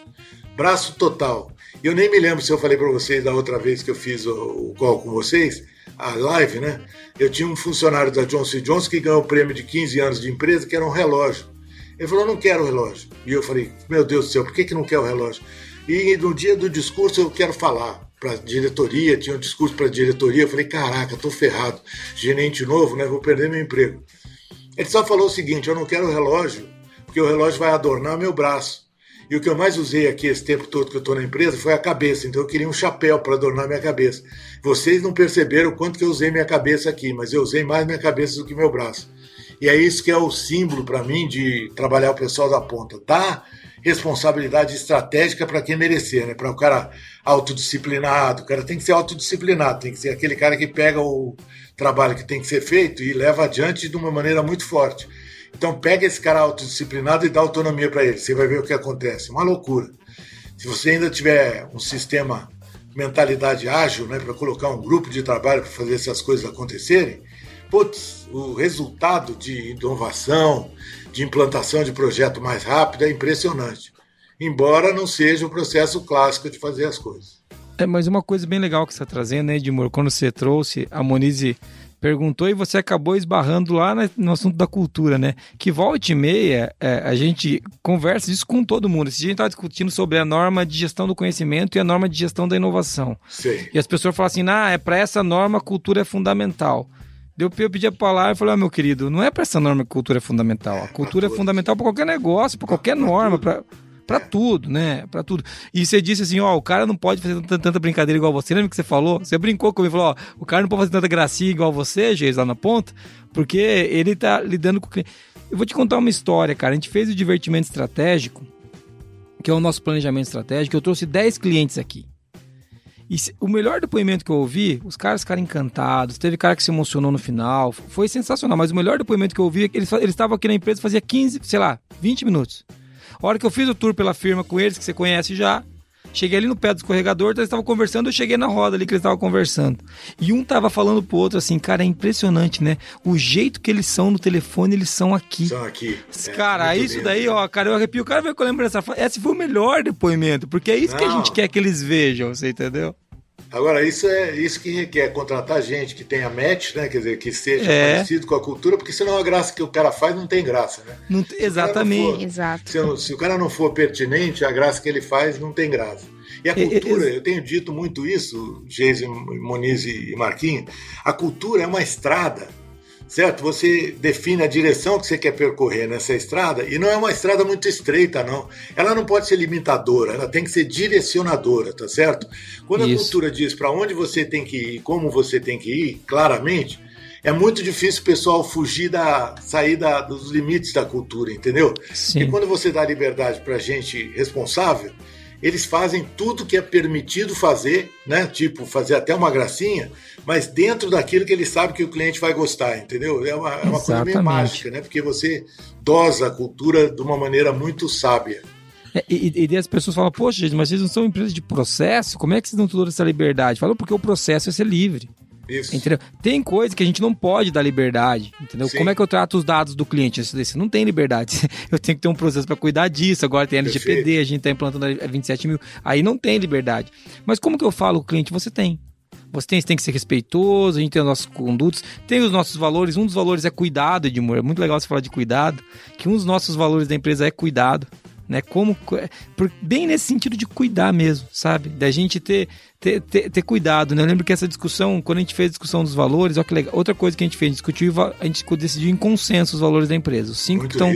braço total. Eu nem me lembro se eu falei para vocês da outra vez que eu fiz o, o call com vocês, a live, né? Eu tinha um funcionário da Johnson Johnson que ganhou o prêmio de 15 anos de empresa, que era um relógio. Ele falou, não quero o relógio. E eu falei, meu Deus do céu, por que, que não quer o relógio? E no dia do discurso eu quero falar para a diretoria, tinha um discurso para a diretoria, eu falei, caraca, tô ferrado, gerente novo, né, vou perder meu emprego. Ele só falou o seguinte, eu não quero o relógio, porque o relógio vai adornar meu braço. E o que eu mais usei aqui esse tempo todo que eu estou na empresa foi a cabeça. Então eu queria um chapéu para adornar minha cabeça. Vocês não perceberam o quanto que eu usei minha cabeça aqui, mas eu usei mais minha cabeça do que meu braço. E é isso que é o símbolo para mim de trabalhar o pessoal da ponta. Dá responsabilidade estratégica para quem merecer, né? Para o cara autodisciplinado. O cara tem que ser autodisciplinado, tem que ser aquele cara que pega o trabalho que tem que ser feito e leva adiante de uma maneira muito forte. Então pega esse cara autodisciplinado e dá autonomia para ele. Você vai ver o que acontece. Uma loucura. Se você ainda tiver um sistema mentalidade ágil, né, para colocar um grupo de trabalho para fazer essas coisas acontecerem, putz, o resultado de inovação, de implantação de projeto mais rápido é impressionante. Embora não seja o processo clássico de fazer as coisas. É, mas uma coisa bem legal que você está trazendo, né, Edmur, quando você trouxe a Monize perguntou e você acabou esbarrando lá no assunto da cultura, né? Que volta e meia é, a gente conversa isso com todo mundo. Esse dia a gente estava discutindo sobre a norma de gestão do conhecimento e a norma de gestão da inovação. Sim. E as pessoas falam assim, ah, é para essa norma a cultura é fundamental. Eu pedi a palavra e falei, ah, meu querido, não é para essa norma que a cultura é fundamental. A cultura é fundamental para qualquer negócio, para qualquer norma, para para tudo, né? Para tudo. E você disse assim, ó, o cara não pode fazer tanta, tanta, brincadeira igual você. Lembra que você falou? Você brincou comigo e falou, ó, o cara não pode fazer tanta gracinha igual você, Geis, lá na ponta, porque ele tá lidando com o cliente. Eu vou te contar uma história, cara. A gente fez o divertimento estratégico, que é o nosso planejamento estratégico. Eu trouxe 10 clientes aqui. E o melhor depoimento que eu ouvi, os caras ficaram encantados, teve cara que se emocionou no final, foi sensacional, mas o melhor depoimento que eu ouvi é que eles estavam aqui na empresa fazia 15, sei lá, 20 minutos. A hora que eu fiz o tour pela firma com eles, que você conhece já, cheguei ali no pé do escorregador, então eles estavam conversando, eu cheguei na roda ali que eles estavam conversando. E um tava falando pro outro assim, cara, é impressionante, né? O jeito que eles são no telefone, eles são aqui. São aqui. É, cara, isso lindo. daí, ó, cara, eu arrepio. O cara vai que eu lembro dessa Esse foi o melhor depoimento, porque é isso Não. que a gente quer que eles vejam, você entendeu? Agora, isso é isso que requer contratar gente que tenha match, né? Quer dizer, que seja é. parecido com a cultura, porque senão a graça que o cara faz não tem graça, né? Não, exatamente. For, Exato. Se, se, o cara não for pertinente, a graça que ele faz não tem graça. E a cultura, eu tenho dito muito isso, Geise, Moniz e Marquinhos, a cultura é uma estrada certo? Você define a direção que você quer percorrer nessa estrada e não é uma estrada muito estreita, não. Ela não pode ser limitadora, ela tem que ser direcionadora, tá certo? Quando Isso. a cultura diz para onde você tem que ir, como você tem que ir, claramente, é muito difícil o pessoal fugir da sair da, dos limites da cultura, entendeu? Sim. E quando você dá liberdade para gente responsável, eles fazem tudo que é permitido fazer, né? Tipo, fazer até uma gracinha, mas dentro daquilo que ele sabe que o cliente vai gostar, entendeu? É uma, é uma coisa meio mágica, né? Porque você dosa a cultura de uma maneira muito sábia. É, e, e, as pessoas falam, poxa, gente, mas vocês não são empresas de processo? Como é que vocês dão toda essa liberdade? Falam, porque o processo é ser livre. Isso. Entendeu? Tem coisa que a gente não pode dar liberdade, entendeu? Sim. Como é que eu trato os dados do cliente? Você não tem liberdade. Eu tenho que ter um processo para cuidar disso. Agora tem LGPD, Perfeito. a gente está implantando a 27 mil. Aí não tem liberdade. Mas como que eu falo o cliente? Você tem. Você tem, tem que ser respeitoso, a gente tem os nossos condutos, tem os nossos valores. Um dos valores é cuidado, Edmur. É muito legal você falar de cuidado, que um dos nossos valores da empresa é cuidado. né? Como bem nesse sentido de cuidar mesmo, sabe? Da gente ter ter, ter, ter cuidado, né? Eu lembro que essa discussão, quando a gente fez a discussão dos valores, olha que legal. Outra coisa que a gente fez, discutiu, a gente decidiu em consenso os valores da empresa. Os cinco Muito estão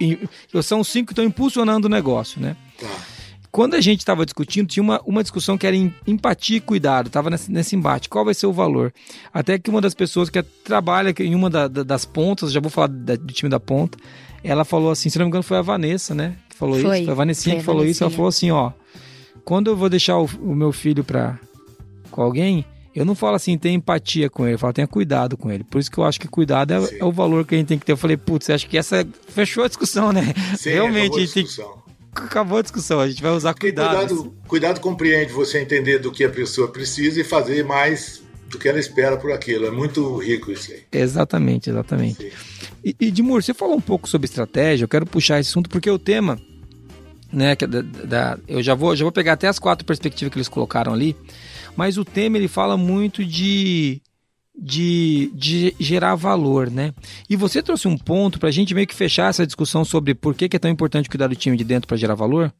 e, e, são os cinco que estão impulsionando o negócio, né? Tá. Quando a gente estava discutindo, tinha uma, uma discussão que era em, empatia e cuidado, estava nesse, nesse embate. Qual vai ser o valor? Até que uma das pessoas que trabalha em uma da, da, das pontas, já vou falar da, do time da ponta, ela falou assim, se não me engano foi a Vanessa, né? Que falou foi, isso. Foi a Vanessinha foi que falou isso. Ela falou assim, ó, quando eu vou deixar o, o meu filho para com alguém, eu não falo assim, tenha empatia com ele, eu falo, tenha cuidado com ele. Por isso que eu acho que cuidado é, é o valor que a gente tem que ter. Eu falei, putz, acho que essa fechou a discussão, né? Sim, Realmente, a, gente tem acabou a discussão, a gente vai usar cuidado. Cuidado, cuidado compreende você entender do que a pessoa precisa e fazer mais do que ela espera por aquilo. É muito rico isso aí. Exatamente, exatamente. E, e Dimur, você falou um pouco sobre estratégia, eu quero puxar esse assunto porque o tema, né, é da, da, eu já vou, já vou pegar até as quatro perspectivas que eles colocaram ali, mas o tema ele fala muito de de, de, gerar valor, né? E você trouxe um ponto para a gente meio que fechar essa discussão sobre por que, que é tão importante cuidar do time de dentro para gerar valor.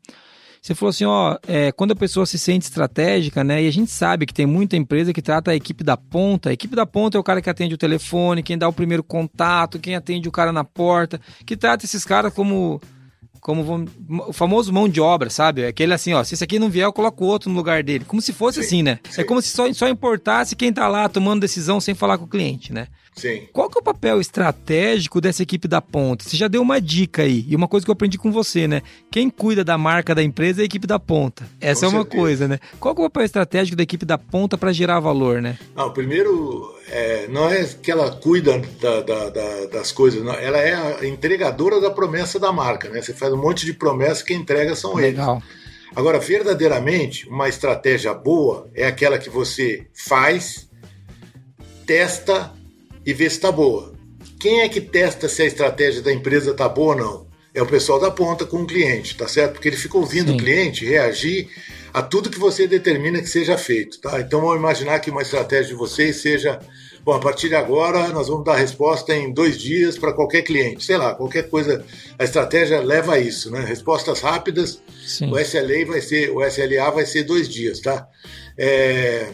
Você falou assim, ó, é, quando a pessoa se sente estratégica, né? E a gente sabe que tem muita empresa que trata a equipe da ponta. A equipe da ponta é o cara que atende o telefone, quem dá o primeiro contato, quem atende o cara na porta, que trata esses caras como como o famoso mão de obra, sabe? Aquele assim, ó, se esse aqui não vier, eu coloco outro no lugar dele. Como se fosse sim, assim, né? Sim. É como se só, só importasse quem tá lá tomando decisão sem falar com o cliente, né? Sim. Qual que é o papel estratégico dessa equipe da ponta? Você já deu uma dica aí, e uma coisa que eu aprendi com você, né? Quem cuida da marca da empresa é a equipe da ponta. Essa com é uma certeza. coisa, né? Qual que é o papel estratégico da equipe da ponta para gerar valor, né? Não, primeiro, é, não é que ela cuida da, da, da, das coisas, não. ela é a entregadora da promessa da marca, né? Você faz um monte de promessas que entrega são Legal. eles. Agora, verdadeiramente, uma estratégia boa é aquela que você faz, testa e vê se está boa. Quem é que testa se a estratégia da empresa está boa ou não? É o pessoal da ponta com o cliente, tá certo? Porque ele fica ouvindo Sim. o cliente reagir a tudo que você determina que seja feito, tá? Então vamos imaginar que uma estratégia de vocês seja, bom, a partir de agora nós vamos dar resposta em dois dias para qualquer cliente, sei lá, qualquer coisa. A estratégia leva a isso, né? Respostas rápidas. Sim. O SLA vai ser, o SLA vai ser dois dias, tá? É,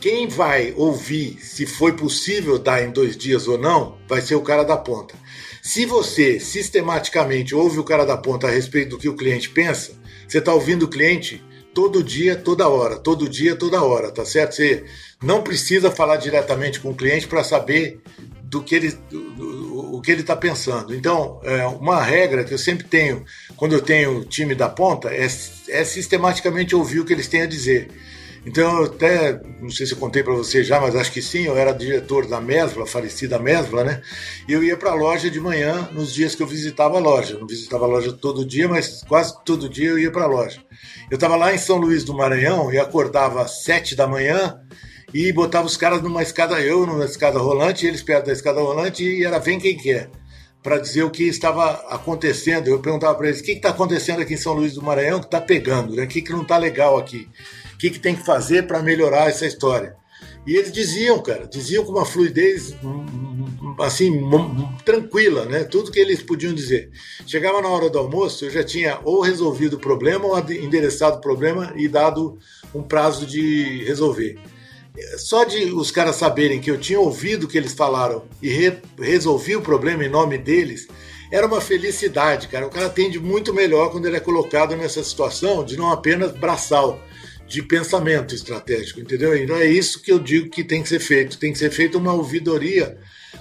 quem vai ouvir se foi possível dar em dois dias ou não, vai ser o cara da ponta. Se você sistematicamente ouve o cara da ponta a respeito do que o cliente pensa, você está ouvindo o cliente todo dia, toda hora, todo dia, toda hora, tá certo? Você não precisa falar diretamente com o cliente para saber do que ele, do, o que ele está pensando. Então, é, uma regra que eu sempre tenho quando eu tenho time da ponta é, é sistematicamente ouvir o que eles têm a dizer. Então, eu até, não sei se eu contei para você já, mas acho que sim, eu era diretor da Mesbla, falecida Mesbla, né? E eu ia para a loja de manhã nos dias que eu visitava a loja. Eu não visitava a loja todo dia, mas quase todo dia eu ia para a loja. Eu estava lá em São Luís do Maranhão e acordava às sete da manhã e botava os caras numa escada, eu numa escada rolante, eles perto da escada rolante e era vem quem quer para dizer o que estava acontecendo. Eu perguntava para eles: o que está acontecendo aqui em São Luís do Maranhão que está pegando? Né? O que, que não está legal aqui? O que, que tem que fazer para melhorar essa história? E eles diziam, cara, diziam com uma fluidez assim, tranquila, né? Tudo que eles podiam dizer. Chegava na hora do almoço, eu já tinha ou resolvido o problema ou endereçado o problema e dado um prazo de resolver. Só de os caras saberem que eu tinha ouvido o que eles falaram e re resolvi o problema em nome deles, era uma felicidade, cara. O cara atende muito melhor quando ele é colocado nessa situação de não apenas braçal, de pensamento estratégico, entendeu? Então é isso que eu digo que tem que ser feito. Tem que ser feita uma ouvidoria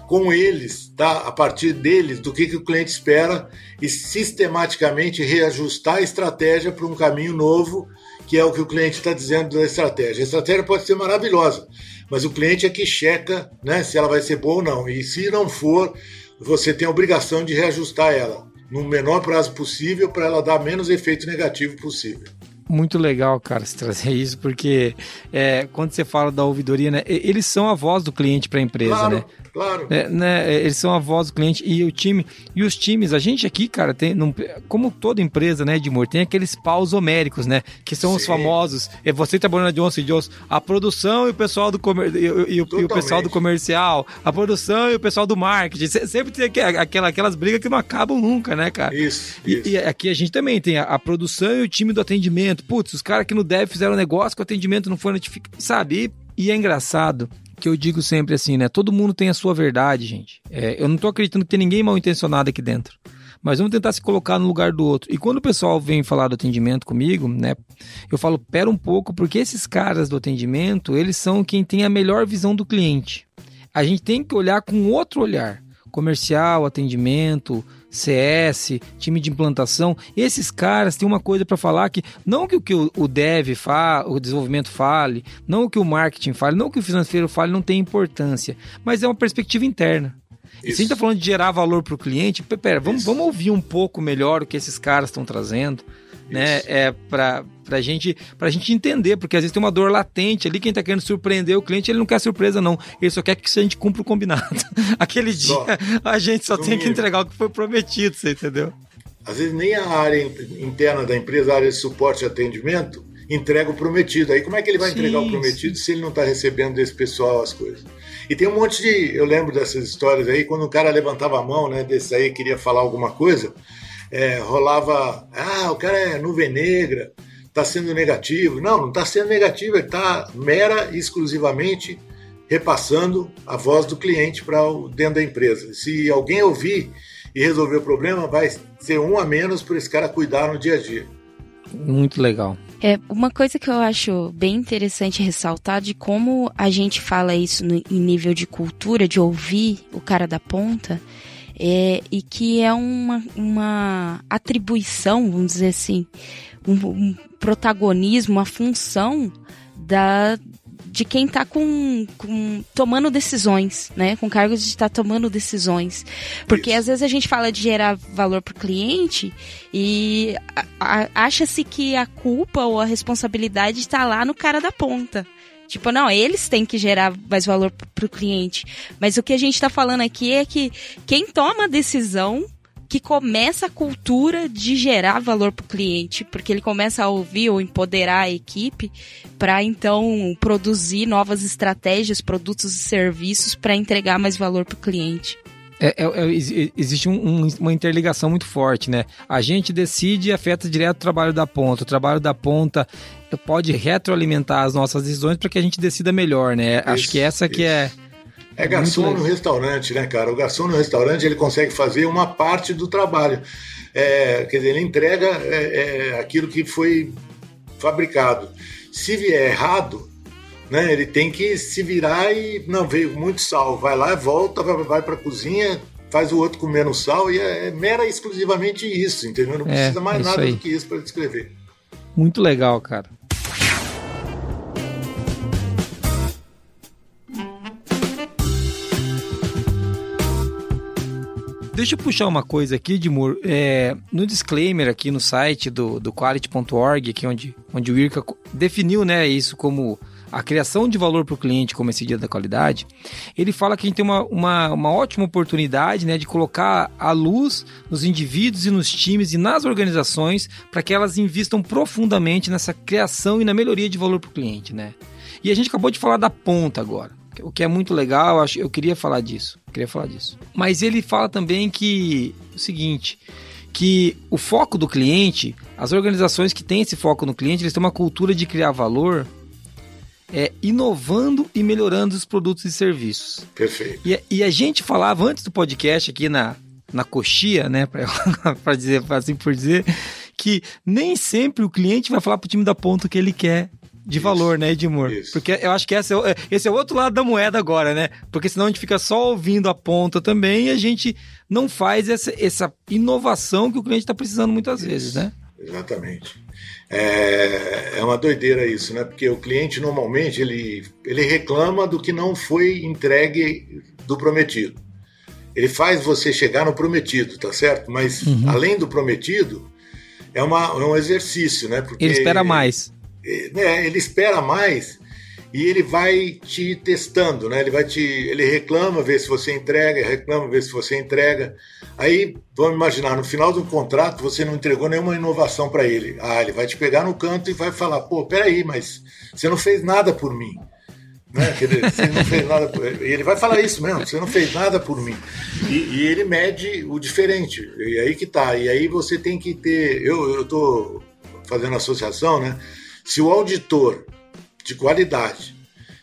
com eles, tá? a partir deles, do que, que o cliente espera e sistematicamente reajustar a estratégia para um caminho novo, que é o que o cliente está dizendo da estratégia. A estratégia pode ser maravilhosa, mas o cliente é que checa né, se ela vai ser boa ou não. E se não for, você tem a obrigação de reajustar ela no menor prazo possível para ela dar menos efeito negativo possível. Muito legal, cara, se trazer isso, porque é, quando você fala da ouvidoria, né, eles são a voz do cliente para a empresa, claro, né? Claro. É, né? Eles são a voz do cliente e o time. E os times, a gente aqui, cara, tem. Não, como toda empresa, né, Edmur, tem aqueles paus homéricos, né? Que são Sim. os famosos. É você trabalhando na Johnson Johnson, a produção e o pessoal do comer, e, e, e, o pessoal do comercial, a produção e o pessoal do marketing. Sempre tem aquela, aquelas brigas que não acabam nunca, né, cara? Isso. E, isso. e aqui a gente também tem a, a, produção e o time do atendimento. Putz, os caras que no dev fizeram negócio que o atendimento não foi notificado, sabe? E é engraçado que eu digo sempre assim, né? Todo mundo tem a sua verdade, gente. É, eu não tô acreditando que tem ninguém mal intencionado aqui dentro. Mas vamos tentar se colocar no lugar do outro. E quando o pessoal vem falar do atendimento comigo, né? Eu falo, pera um pouco, porque esses caras do atendimento, eles são quem tem a melhor visão do cliente. A gente tem que olhar com outro olhar. Comercial, atendimento, CS, time de implantação, esses caras têm uma coisa para falar que não que o que o dev fale, o desenvolvimento fale, não o que o marketing fale, não que o financeiro fale não tem importância, mas é uma perspectiva interna. E se a gente está falando de gerar valor para o cliente, pera, vamos, vamos ouvir um pouco melhor o que esses caras estão trazendo né? É para pra gente, pra gente entender, porque às vezes tem uma dor latente ali, quem tá querendo surpreender o cliente, ele não quer surpresa não, ele só quer que a gente cumpra o combinado. Aquele dia só. a gente só tem que entregar o que foi prometido, você entendeu? Às vezes nem a área interna da empresa, a área de suporte e atendimento, entrega o prometido. Aí como é que ele vai sim, entregar o prometido sim. se ele não está recebendo desse pessoal as coisas? E tem um monte de. Eu lembro dessas histórias aí, quando o cara levantava a mão, né, desse aí, queria falar alguma coisa, é, rolava, ah, o cara é nuvem negra, está sendo negativo. Não, não está sendo negativo, ele está mera e exclusivamente repassando a voz do cliente para dentro da empresa. Se alguém ouvir e resolver o problema, vai ser um a menos para esse cara cuidar no dia a dia. Muito legal. É, uma coisa que eu acho bem interessante ressaltar de como a gente fala isso no, em nível de cultura, de ouvir o cara da ponta, é, e que é uma, uma atribuição, vamos dizer assim, um, um protagonismo, uma função da, de quem está com, com, tomando decisões, né? Com cargos de estar tá tomando decisões. Porque Isso. às vezes a gente fala de gerar valor para o cliente e acha-se que a culpa ou a responsabilidade está lá no cara da ponta. Tipo, não, eles têm que gerar mais valor para o cliente. Mas o que a gente está falando aqui é que quem toma a decisão que começa a cultura de gerar valor para o cliente, porque ele começa a ouvir ou empoderar a equipe para então produzir novas estratégias, produtos e serviços para entregar mais valor para o cliente. É, é, é, existe um, um, uma interligação muito forte, né? A gente decide e afeta direto o trabalho da ponta. O trabalho da ponta pode retroalimentar as nossas decisões para que a gente decida melhor, né? Isso, Acho que essa isso. que é. É garçom no restaurante, né, cara? O garçom no restaurante ele consegue fazer uma parte do trabalho. É, quer dizer, ele entrega é, é aquilo que foi fabricado. Se vier errado, né? Ele tem que se virar e não veio muito sal, vai lá, volta, vai, vai para a cozinha, faz o outro com menos sal e é, é mera exclusivamente isso, entendeu? Não é, precisa mais nada aí. do que isso para descrever. Muito legal, cara. Deixa eu puxar uma coisa aqui, Edmur. É, no disclaimer aqui no site do, do quality.org, aqui onde, onde o Irka definiu né, isso como a criação de valor para o cliente como esse dia da qualidade, ele fala que a gente tem uma, uma, uma ótima oportunidade né, de colocar a luz nos indivíduos e nos times e nas organizações para que elas investam profundamente nessa criação e na melhoria de valor para o cliente. Né? E a gente acabou de falar da ponta agora. O que é muito legal, eu, eu queria falar disso. queria falar disso. Mas ele fala também que o seguinte: que o foco do cliente, as organizações que têm esse foco no cliente, eles têm uma cultura de criar valor é, inovando e melhorando os produtos e serviços. Perfeito. E, e a gente falava antes do podcast aqui na, na coxia, né, para dizer assim por dizer, que nem sempre o cliente vai falar para o time da ponta que ele quer de isso, valor, né, Edmur? Isso. Porque eu acho que esse é, esse é o outro lado da moeda agora, né? Porque senão a gente fica só ouvindo a ponta também e a gente não faz essa, essa inovação que o cliente está precisando muitas isso, vezes, né? Exatamente. É, é uma doideira isso, né? Porque o cliente normalmente ele, ele reclama do que não foi entregue do prometido. Ele faz você chegar no prometido, tá certo? Mas uhum. além do prometido, é, uma, é um exercício, né? Porque ele espera mais. É, né, ele espera mais e ele vai te testando, né? Ele vai te, ele reclama, vê se você entrega, reclama, vê se você entrega. Aí, vamos imaginar, no final do contrato você não entregou nenhuma inovação para ele. Ah, ele vai te pegar no canto e vai falar: "Pô, peraí, mas você não fez nada por mim". Né? Você não fez nada por... Ele vai falar isso mesmo, você não fez nada por mim. E, e, ele mede o diferente. E aí que tá. E aí você tem que ter. Eu estou fazendo associação, né? Se o auditor de qualidade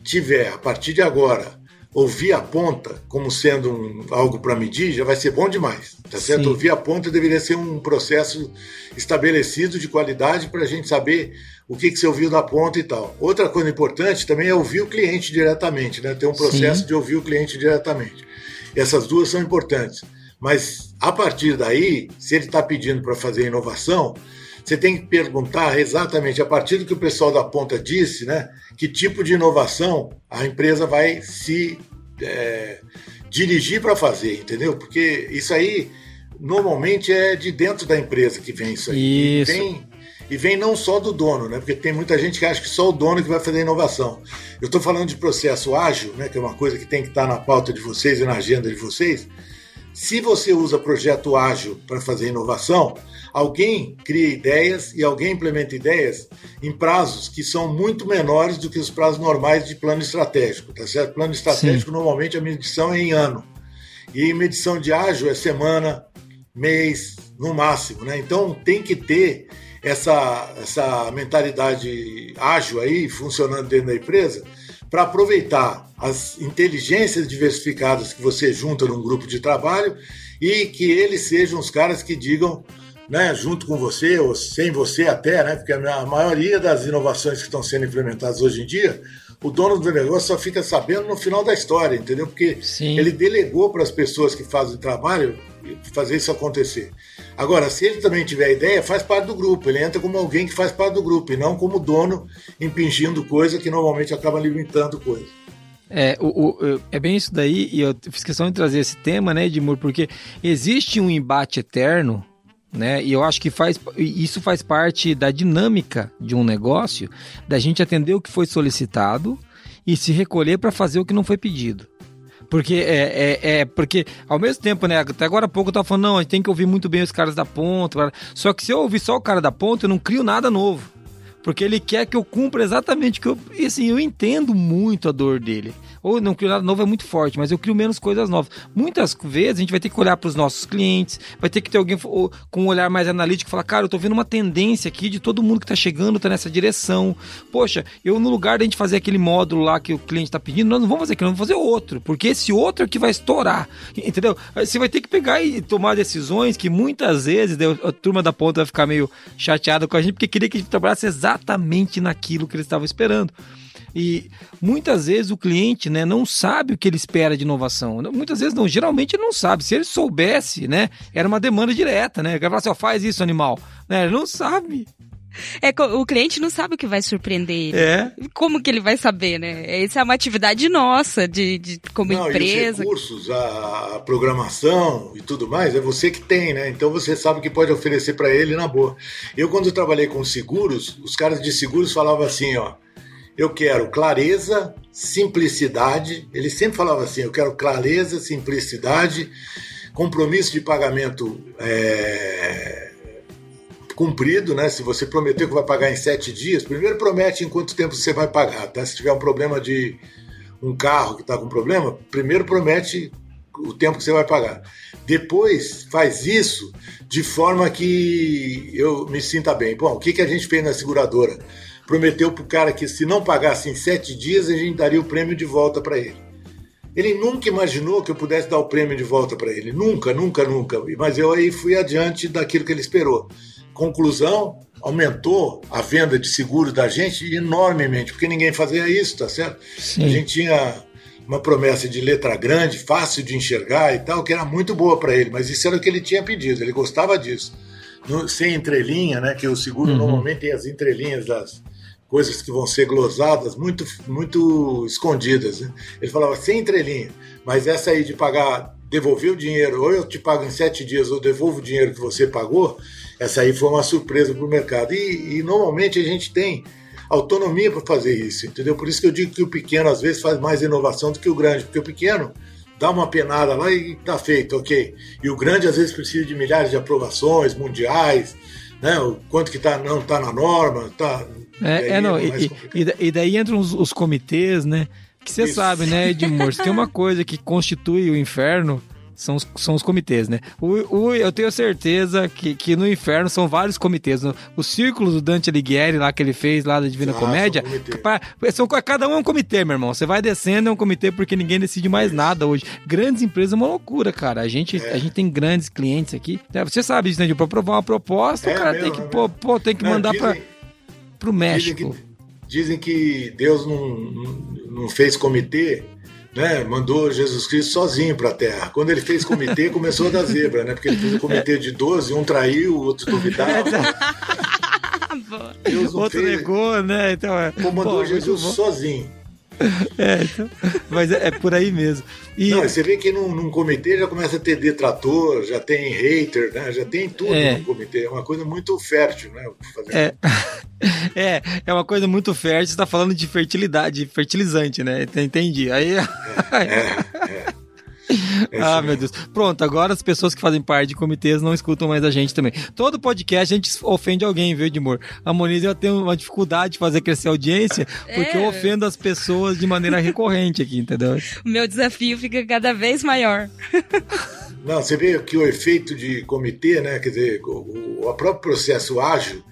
tiver, a partir de agora, ouvir a ponta como sendo um, algo para medir, já vai ser bom demais, tá certo? Sim. Ouvir a ponta deveria ser um processo estabelecido de qualidade para a gente saber o que, que você ouviu da ponta e tal. Outra coisa importante também é ouvir o cliente diretamente, né? Ter um processo Sim. de ouvir o cliente diretamente. Essas duas são importantes. Mas a partir daí, se ele está pedindo para fazer inovação, você tem que perguntar exatamente a partir do que o pessoal da ponta disse, né? Que tipo de inovação a empresa vai se é, dirigir para fazer, entendeu? Porque isso aí normalmente é de dentro da empresa que vem isso aí. Isso. E vem, e vem não só do dono, né? Porque tem muita gente que acha que só o dono que vai fazer inovação. Eu estou falando de processo ágil, né? Que é uma coisa que tem que estar tá na pauta de vocês e na agenda de vocês. Se você usa projeto ágil para fazer inovação, alguém cria ideias e alguém implementa ideias em prazos que são muito menores do que os prazos normais de plano estratégico, tá certo? Plano estratégico, Sim. normalmente a medição é em ano. E medição de ágil é semana, mês, no máximo, né? Então tem que ter essa, essa mentalidade ágil aí funcionando dentro da empresa para aproveitar as inteligências diversificadas que você junta num grupo de trabalho e que eles sejam os caras que digam, né, junto com você ou sem você até, né, porque a maioria das inovações que estão sendo implementadas hoje em dia, o dono do negócio só fica sabendo no final da história, entendeu? Porque Sim. ele delegou para as pessoas que fazem o trabalho fazer isso acontecer. Agora, se ele também tiver ideia, faz parte do grupo. Ele entra como alguém que faz parte do grupo e não como dono impingindo coisa que normalmente acaba limitando coisa. É, o, o, é bem isso daí, e eu fiz questão de trazer esse tema, né, Edmur, porque existe um embate eterno, né, e eu acho que faz, isso faz parte da dinâmica de um negócio, da gente atender o que foi solicitado e se recolher para fazer o que não foi pedido. Porque é, é, é, porque ao mesmo tempo, né? Até agora há pouco eu tava falando, não, a gente tem que ouvir muito bem os caras da ponta. Só que se eu ouvir só o cara da ponta, eu não crio nada novo. Porque ele quer que eu cumpra exatamente o que eu. E assim, eu entendo muito a dor dele ou não crio nada novo é muito forte, mas eu crio menos coisas novas. Muitas vezes a gente vai ter que olhar para os nossos clientes, vai ter que ter alguém com um olhar mais analítico e falar, cara, eu tô vendo uma tendência aqui de todo mundo que tá chegando, tá nessa direção. Poxa, eu no lugar da gente fazer aquele módulo lá que o cliente tá pedindo, nós não vamos fazer aquilo, vamos fazer outro, porque esse outro é que vai estourar, entendeu? Você vai ter que pegar e tomar decisões que muitas vezes a turma da ponta vai ficar meio chateada com a gente, porque queria que a gente trabalhasse exatamente naquilo que eles estavam esperando. E muitas vezes o cliente né, não sabe o que ele espera de inovação. Muitas vezes não, geralmente não sabe. Se ele soubesse, né, era uma demanda direta, né? Vai falar assim, ó, faz isso, animal. Né? Ele não sabe. É, o cliente não sabe o que vai surpreender ele. É. Como que ele vai saber, né? Essa é uma atividade nossa, de, de como não, empresa. E os recursos, a programação e tudo mais, é você que tem, né? Então você sabe o que pode oferecer para ele na boa. Eu, quando trabalhei com seguros, os caras de seguros falavam assim, ó eu quero clareza, simplicidade. Ele sempre falava assim: eu quero clareza, simplicidade, compromisso de pagamento é, cumprido, né? Se você prometeu que vai pagar em sete dias, primeiro promete em quanto tempo você vai pagar, tá? Se tiver um problema de um carro que está com problema, primeiro promete o tempo que você vai pagar. Depois faz isso de forma que eu me sinta bem. Bom, o que, que a gente fez na seguradora? prometeu para o cara que se não pagasse em sete dias, a gente daria o prêmio de volta para ele. Ele nunca imaginou que eu pudesse dar o prêmio de volta para ele. Nunca, nunca, nunca. Mas eu aí fui adiante daquilo que ele esperou. Conclusão, aumentou a venda de seguro da gente enormemente, porque ninguém fazia isso, tá certo? Sim. A gente tinha uma promessa de letra grande, fácil de enxergar e tal, que era muito boa para ele, mas isso era o que ele tinha pedido, ele gostava disso. No, sem entrelinha, né? Que o seguro uhum. normalmente tem as entrelinhas das, coisas que vão ser glosadas muito, muito escondidas. Né? Ele falava sem entrelinha, mas essa aí de pagar, devolver o dinheiro, ou eu te pago em sete dias, ou devolvo o dinheiro que você pagou, essa aí foi uma surpresa para o mercado. E, e normalmente a gente tem autonomia para fazer isso, entendeu? Por isso que eu digo que o pequeno às vezes faz mais inovação do que o grande, porque o pequeno dá uma penada lá e tá feito, ok. E o grande às vezes precisa de milhares de aprovações mundiais, né? O quanto que tá, não tá na norma, tá. É, é não, e, e, daí entram os, os comitês, né? Que você sabe, né, Edmur? Se tem uma coisa que constitui o inferno, são os, são os comitês, né? O, o, eu tenho certeza que, que no inferno são vários comitês. O círculo do Dante Alighieri lá que ele fez lá da Divina ah, Comédia, pra, são, cada um é um comitê, meu irmão. Você vai descendo é um comitê porque ninguém decide mais nada hoje. Grandes empresas é uma loucura, cara. A gente, é. a gente tem grandes clientes aqui. É, você sabe disso, né? Pra aprovar uma proposta, é, o cara mesmo, tem que, é pô, pô, tem que Não, mandar dizem, pra, pro México. Dizem que, dizem que Deus não, não fez comitê né, mandou Jesus Cristo sozinho para a Terra. Quando ele fez comitê, começou da zebra, né? Porque ele fez um comitê de 12, um traiu, o outro duvidava. Deus outro fez, negou, né? Então, é, comandou pô, Jesus sozinho. É, então, mas é, é, por aí mesmo. E... Não, você vê que num, num, comitê já começa a ter detrator, já tem hater, né? já tem tudo é. no comitê. É uma coisa muito fértil, né? É. é, é uma coisa muito fértil. Você está falando de fertilidade, de fertilizante, né? Entendi. Aí. É, é, é. É ah, meu Deus. Pronto, agora as pessoas que fazem parte de comitês não escutam mais a gente também. Todo podcast a gente ofende alguém, viu, Edmur? A Moniz eu tenho uma dificuldade de fazer crescer a audiência porque é. eu ofendo as pessoas de maneira recorrente aqui, entendeu? O meu desafio fica cada vez maior. Não, você vê que o efeito de comitê, né? Quer dizer, o, o próprio processo ágil,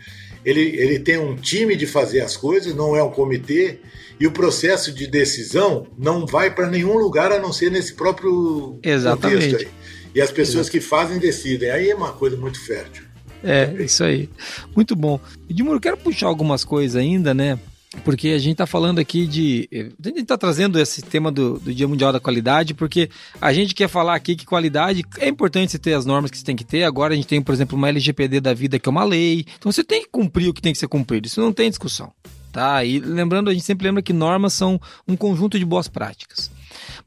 ele, ele tem um time de fazer as coisas, não é um comitê e o processo de decisão não vai para nenhum lugar a não ser nesse próprio Exatamente. contexto aí. E as pessoas Exatamente. que fazem decidem. Aí é uma coisa muito fértil. É, isso aí. Muito bom. Edmuro, quero puxar algumas coisas ainda, né? Porque a gente está falando aqui de. A gente está trazendo esse tema do, do, Dia Mundial da Qualidade, porque a gente quer falar aqui que qualidade é importante você ter as normas que você tem que ter. Agora a gente tem, por exemplo, uma LGPD da vida, que é uma lei. Então você tem que cumprir o que tem que ser cumprido. Isso não tem discussão tá? E lembrando, a gente sempre lembra que normas são um conjunto de boas práticas.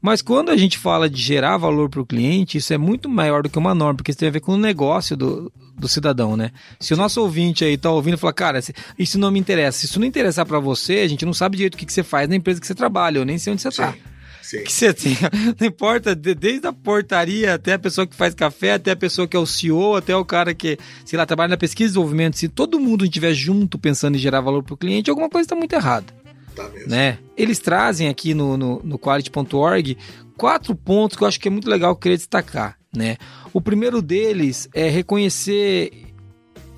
Mas quando a gente fala de gerar valor para o cliente, isso é muito maior do que uma norma, porque isso tem a ver com o negócio do, do cidadão, né? Se o nosso ouvinte aí tá ouvindo e fala, cara, isso não me interessa. Se isso não interessar para você, a gente não sabe direito o que, que você faz na empresa que você trabalha, eu nem sei onde você está. Sim. Que você tem, não importa, desde a portaria até a pessoa que faz café, até a pessoa que é o CEO, até o cara que, sei lá, trabalha na pesquisa e desenvolvimento, se todo mundo estiver junto pensando em gerar valor para o cliente, alguma coisa está muito errada. Tá mesmo. Né? Eles trazem aqui no, no, no quality.org quatro pontos que eu acho que é muito legal que eu queria destacar. Né? O primeiro deles é reconhecer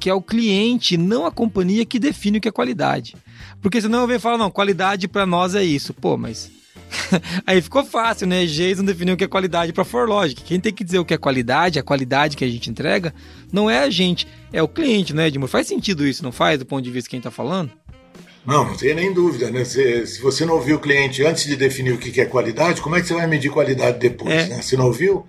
que é o cliente, não a companhia, que define o que é qualidade. Porque senão eu venho falar, não, qualidade para nós é isso. Pô, mas Aí ficou fácil, né? Jason definiu o que é qualidade para ForLogic. Quem tem que dizer o que é qualidade, a qualidade que a gente entrega, não é a gente, é o cliente, né, Edmur? Faz sentido isso, não faz, do ponto de vista de quem está falando? Não, não tem nem dúvida, né? Se, se, você não ouviu o cliente antes de definir o que é qualidade, como é que você vai medir qualidade depois, é. né? Se não ouviu,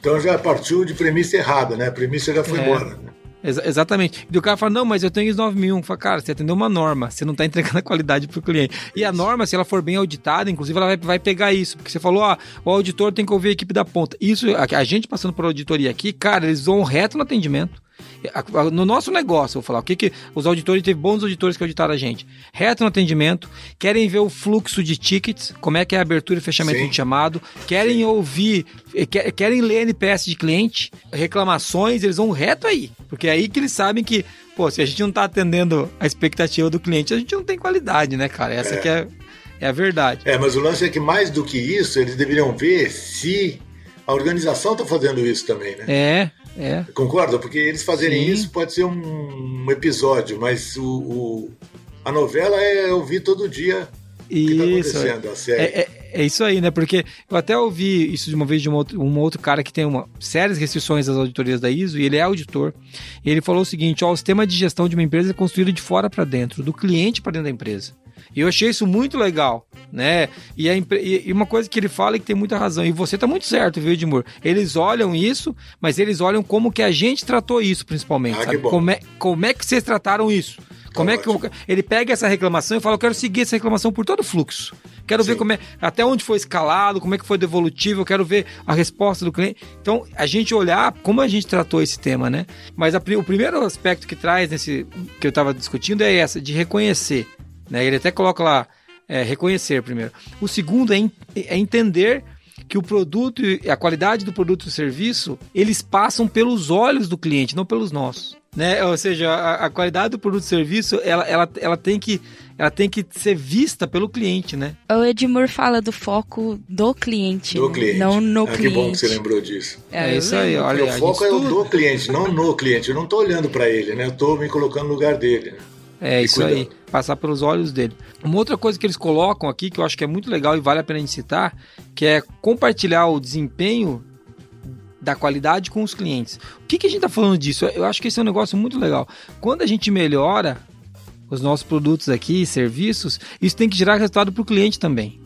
então já partiu de premissa errada, né? A premissa já foi é. embora, né? Ex exatamente. E o cara fala, não, mas eu tenho ISO 9001. Fala, cara, você atendeu uma norma, você não está entregando a qualidade para o cliente. E a norma, se ela for bem auditada, inclusive, ela vai, vai pegar isso. Porque você falou, ah, o auditor tem que ouvir a equipe da ponta. Isso, a, a gente passando por auditoria aqui, cara, eles vão reto no atendimento. No nosso negócio, vou falar, o que, que os auditores, teve bons auditores que auditaram a gente. Reto no atendimento, querem ver o fluxo de tickets, como é que é a abertura e fechamento Sim. de chamado, querem Sim. ouvir, eh, querem ler NPS de cliente, reclamações, eles vão reto aí. Porque é aí que eles sabem que, pô, se a gente não tá atendendo a expectativa do cliente, a gente não tem qualidade, né, cara? Essa é. que é, é a verdade. É, mas o lance é que mais do que isso, eles deveriam ver se a organização está fazendo isso também, né? É, é. Concorda? Porque eles fazerem Sim. isso pode ser um, episódio, mas o, o, a novela é ouvir todo dia isso, tá é, é, é, isso aí, né? Porque eu até ouvi isso de uma vez de um outro, um outro cara que tem uma sérias restrições às auditorias da ISO, e ele é auditor. E ele falou o seguinte: ó, o sistema de gestão de uma empresa é construído de fora para dentro, do cliente para dentro da empresa. E eu achei isso muito legal, né? E, a, e, uma coisa que ele fala é que tem muita razão. E você tá muito certo, viu, Edmur? Eles olham isso, mas eles olham como que a gente tratou isso, principalmente. Ah, como, é, como é que vocês trataram isso? Como é que eu, ele pega essa reclamação e fala, eu quero seguir essa reclamação por todo o fluxo. Quero Sim. ver como é, até onde foi escalado, como é que foi devolutivo, eu quero ver a resposta do cliente. Então, a gente olhar como a gente tratou esse tema, né? Mas a, o primeiro aspecto que traz nesse que eu estava discutindo é essa, de reconhecer. Né? Ele até coloca lá, é, reconhecer primeiro. O segundo é, é entender que o produto e a qualidade do produto e serviço, eles passam pelos olhos do cliente, não pelos nossos. Né? Ou seja, a, a qualidade do produto e serviço, ela, ela, ela, tem que, ela tem que ser vista pelo cliente, né? O Edmur fala do foco do cliente, do né? cliente. não no ah, cliente. Que bom que você lembrou disso. É, é isso aí, olha. O foco é o do cliente, não no cliente. Eu não estou olhando para ele, né? Eu estou me colocando no lugar dele. Né? É, isso cuidando. aí, passar pelos olhos dele. Uma outra coisa que eles colocam aqui, que eu acho que é muito legal e vale a pena a gente citar, que é compartilhar o desempenho da qualidade com os clientes. O que, que a gente está falando disso? Eu acho que esse é um negócio muito legal. Quando a gente melhora os nossos produtos aqui, serviços, isso tem que gerar resultado para o cliente também.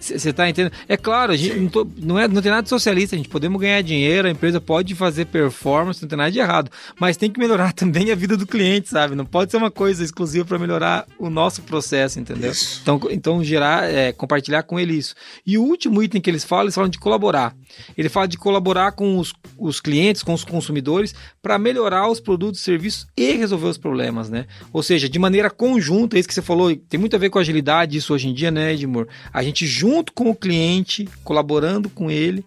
Você está entendendo? É claro, a gente não, tô, não, é, não tem nada de socialista, a gente podemos ganhar dinheiro, a empresa pode fazer performance, não tem nada de errado. Mas tem que melhorar também a vida do cliente, sabe? Não pode ser uma coisa exclusiva para melhorar o nosso processo, entendeu? Isso. Então, então gerar, é, compartilhar com ele isso. E o último item que eles falam, eles falam de colaborar. Ele fala de colaborar com os, os clientes, com os consumidores, para melhorar os produtos e serviços e resolver os problemas, né? Ou seja, de maneira conjunta, é isso que você falou, tem muito a ver com agilidade, isso hoje em dia, né, Edmur? A gente junto com o cliente, colaborando com ele,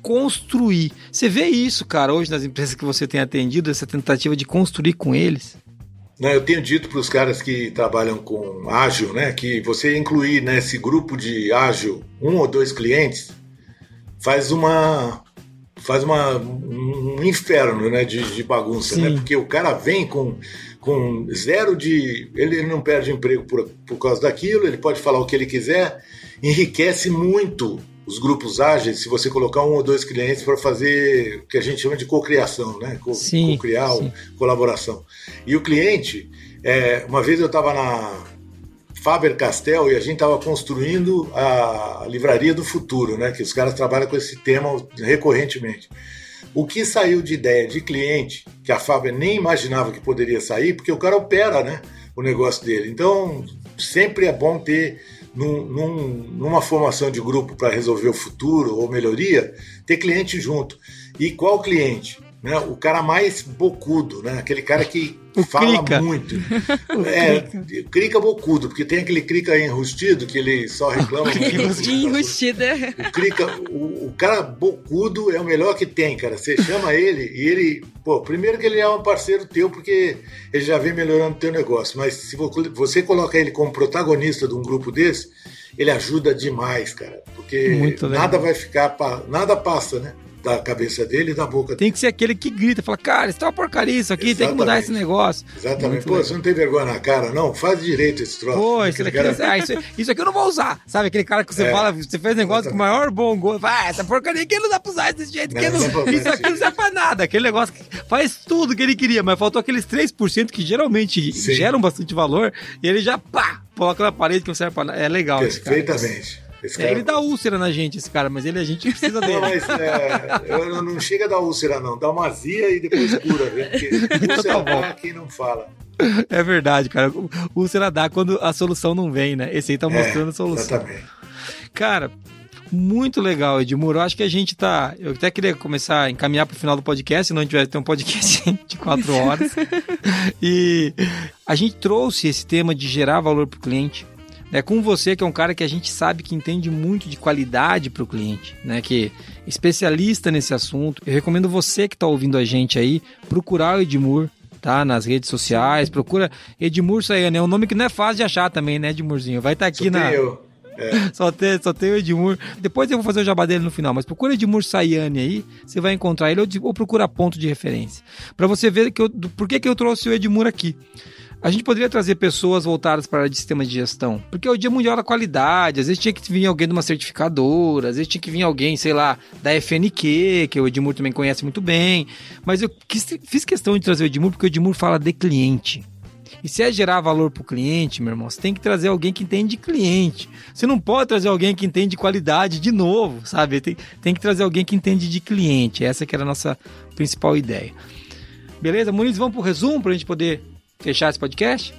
construir. Você vê isso, cara, hoje nas empresas que você tem atendido, essa tentativa de construir com eles? Não, eu tenho dito para os caras que trabalham com ágil, né, que você incluir nesse grupo de ágil um ou dois clientes faz uma faz uma, um inferno né, de, de bagunça, né? Porque o cara vem com, com zero de. Ele não perde emprego por, por causa daquilo, ele pode falar o que ele quiser, enriquece muito os grupos ágeis se você colocar um ou dois clientes para fazer o que a gente chama de cocriação, né? Co sim, cocriar, sim. colaboração. E o cliente, é, uma vez eu estava na Faber Castell e a gente estava construindo a livraria do futuro, né? Que os caras trabalham com esse tema recorrentemente. O que saiu de ideia de cliente, que a Faber nem imaginava que poderia sair, porque o cara opera, né? O negócio dele. Então, sempre é bom ter num, num, numa formação de grupo para resolver o futuro ou melhoria, ter cliente junto. E qual cliente? Né? O cara mais bocudo, né? aquele cara que o fala crica. muito. é, crica. crica bocudo, porque tem aquele crica enrustido que ele só reclama. enrustida. O crica, o, o, cara bocudo é o melhor que tem, cara. Você chama ele e ele, pô, primeiro que ele é um parceiro teu porque ele já vem melhorando o teu negócio, mas se você coloca ele como protagonista de um grupo desse, ele ajuda demais, cara, porque nada vai ficar, nada passa, né? Da cabeça dele e da boca dele. Tem que ser aquele que grita, fala, cara, isso tá uma porcaria isso aqui, Exatamente. tem que mudar esse negócio. Exatamente. Muito Pô, legal. você não tem vergonha na cara, não? Faz direito esse troço. Pô, isso, daqui, cara... ah, isso, isso, aqui eu não vou usar. Sabe aquele cara que você é. fala, você fez negócio Exatamente. com o maior bom gosto, ah, essa porcaria aqui não dá pra usar desse jeito, não, não, não isso aqui não serve pra nada. Aquele negócio que faz tudo que ele queria, mas faltou aqueles 3% que geralmente Sim. geram bastante valor, e ele já, pá, coloca na parede que não serve pra nada. É legal. Perfeitamente. É, ele dá úlcera na gente, esse cara, mas ele a gente precisa dele. Não, mas é, não chega a dar úlcera, não. Dá uma azia e depois cura, viu? Porque então úlcera tá dá quem não fala. É verdade, cara. Úlcera dá quando a solução não vem, né? Esse aí tá é, mostrando é, a solução. Exatamente. Cara, muito legal, Edmur. Eu acho que a gente tá. Eu até queria começar a encaminhar pro final do podcast, senão a gente vai ter um podcast de quatro horas. e a gente trouxe esse tema de gerar valor pro cliente né, com você, que é um cara que a gente sabe que entende muito de qualidade para o cliente, né, que é especialista nesse assunto. Eu recomendo você que está ouvindo a gente aí procurar o Edmur, tá? Nas redes sociais, procura Edmur Sayane, é um nome que não é fácil de achar também, né, Edmurzinho? Vai estar tá aqui só na. Eu. É. só, tem, só tem o Edmur. Depois eu vou fazer o jabá dele no final, mas procura Edmur Sayane aí, você vai encontrar ele ou, ou procura ponto de referência. Para você ver que eu, por que, que eu trouxe o Edmur aqui. A gente poderia trazer pessoas voltadas para a área de sistema de gestão, porque é o Dia Mundial da Qualidade, às vezes tinha que vir alguém de uma certificadora, às vezes tinha que vir alguém, sei lá, da FNQ, que o Edmur também conhece muito bem, mas eu quis, fiz questão de trazer o Edmur porque o Edmur fala de cliente. E se é gerar valor para o cliente, meu irmão, você tem que trazer alguém que entende de cliente. Você não pode trazer alguém que entende de qualidade de novo, sabe? Tem, tem que trazer alguém que entende de cliente. Essa que era a nossa principal ideia. Beleza? Muniz, vamos para o resumo para a gente poder fechar esse podcast?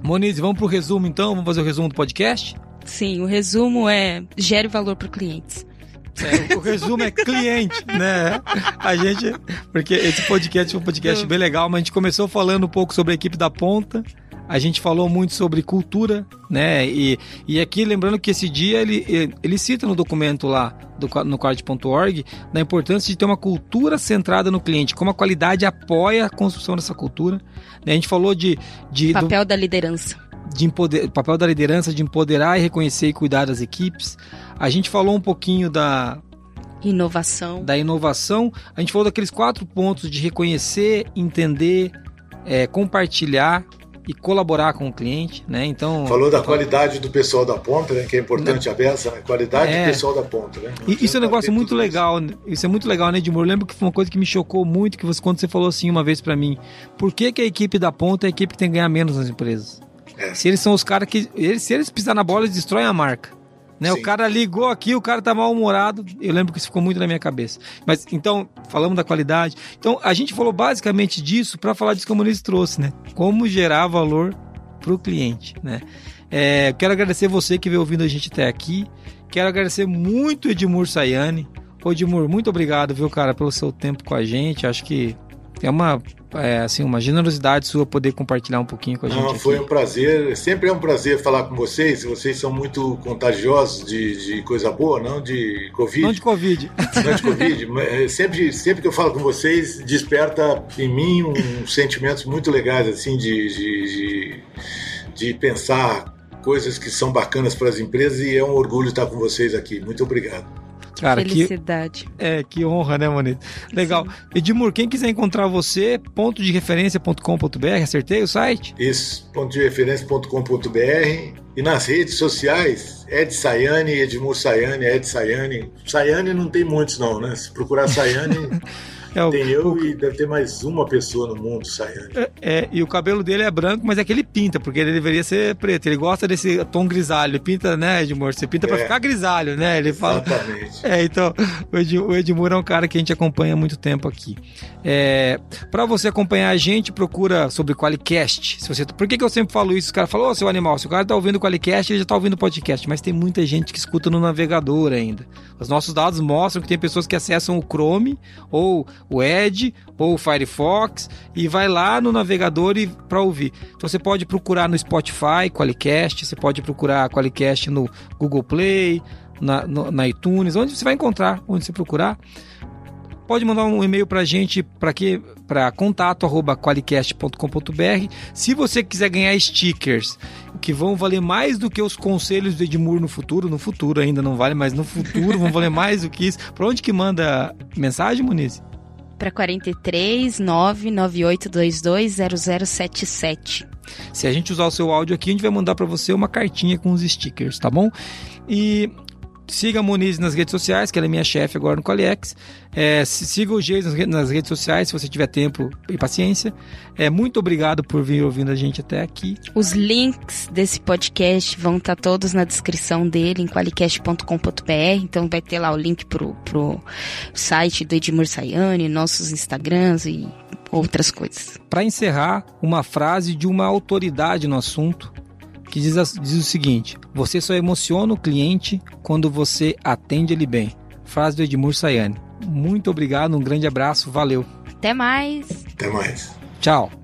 Moniz, vamos pro resumo então? Vamos fazer o resumo do podcast? Sim, o resumo é gere valor para clientes. É, o resumo é cliente, né? A gente. Porque esse podcast foi um podcast bem legal, mas a gente começou falando um pouco sobre a equipe da ponta. A gente falou muito sobre cultura, né? E, e aqui, lembrando que esse dia ele, ele cita no documento lá do, no quad.org da importância de ter uma cultura centrada no cliente, como a qualidade apoia a construção dessa cultura. Né? A gente falou de. de papel do, da liderança. De empoder, papel da liderança, de empoderar e reconhecer e cuidar das equipes. A gente falou um pouquinho da, Inovação. Da inovação. A gente falou daqueles quatro pontos de reconhecer, entender, é, compartilhar e colaborar com o cliente, né? Então falou da qualidade do pessoal da ponta, né? Que é importante a beça, né? Qualidade é. do pessoal da ponta, né? E, isso é um negócio muito legal. Isso. isso. é muito legal, né, Edmur? Eu lembro que foi uma coisa que me chocou muito que você quando você falou assim uma vez para mim. Por que, que a equipe da ponta é a equipe que tem que ganhar menos nas empresas? É. Se eles são os caras que eles, se eles pisar na bola, eles destroem a marca. Né? O cara ligou aqui, o cara tá mal-humorado. Eu lembro que isso ficou muito na minha cabeça. Mas então, falamos da qualidade. Então, a gente falou basicamente disso para falar disso que o Muniz trouxe, né? Como gerar valor para o cliente, né? É, quero agradecer você que veio ouvindo a gente até aqui. Quero agradecer muito Edmur Sayane. Ô Edmur, muito obrigado, viu, cara, pelo seu tempo com a gente. Acho que é uma é, assim, uma generosidade sua poder compartilhar um pouquinho com a gente. Não, foi aqui. um prazer, sempre é um prazer falar com vocês. Vocês são muito contagiosos de, de coisa boa, não de Covid. Não de Covid. Não de Covid. É, sempre, sempre que eu falo com vocês, desperta em mim uns sentimentos muito legais, assim, de, de, de, de pensar coisas que são bacanas para as empresas e é um orgulho estar com vocês aqui. Muito obrigado. Cara, Felicidade. Que, é, que honra, né, Monito? Legal. Sim. Edmur, quem quiser encontrar você, ponto de referência.com.br, acertei o site? Isso, ponto de referência.com.br. E nas redes sociais, Ed Sayane, Edmur Sayane, Ed Sayane. Sayane não tem muitos, não, né? Se procurar Sayane. É, o, Tem eu o, e deve ter mais uma pessoa no mundo saindo. É, é, e o cabelo dele é branco, mas é que ele pinta, porque ele deveria ser preto. Ele gosta desse tom grisalho. Ele pinta, né, Edmur? Você pinta é, pra ficar grisalho, né? Ele fala. Exatamente. É, então, o, Ed, o Edmur é um cara que a gente acompanha há muito tempo aqui. É, pra você acompanhar a gente, procura sobre Qualicast. Se você, por que, que eu sempre falo isso? Os caras falam, ô, oh, seu animal, se o cara tá ouvindo o Qualicast, ele já tá ouvindo o podcast. Mas tem muita gente que escuta no navegador ainda. Os nossos dados mostram que tem pessoas que acessam o Chrome ou o Edge ou o Firefox e vai lá no navegador e para ouvir. Então você pode procurar no Spotify, Qualicast, você pode procurar Qualicast no Google Play, na, no, na iTunes, onde você vai encontrar, onde você procurar. Pode mandar um e-mail para a gente para que para contato@qualicast.com.br. Se você quiser ganhar stickers que vão valer mais do que os conselhos do Edmur no futuro, no futuro ainda não vale, mas no futuro vão valer mais do que isso. Para onde que manda mensagem, Muniz? Para 43 99822 0077. Se a gente usar o seu áudio aqui, a gente vai mandar para você uma cartinha com os stickers, tá bom? E Siga a Moniz nas redes sociais, que ela é minha chefe agora no Qualiex. É, siga o Geis nas redes sociais, se você tiver tempo e paciência. É, muito obrigado por vir ouvindo a gente até aqui. Os links desse podcast vão estar tá todos na descrição dele, em qualicast.com.br. Então vai ter lá o link pro, pro site do Edmur Sayane, nossos Instagrams e outras coisas. Para encerrar, uma frase de uma autoridade no assunto que diz, diz o seguinte: Você só emociona o cliente quando você atende ele bem. Frase do Edmur Sayane. Muito obrigado, um grande abraço, valeu. Até mais. Até mais. Tchau.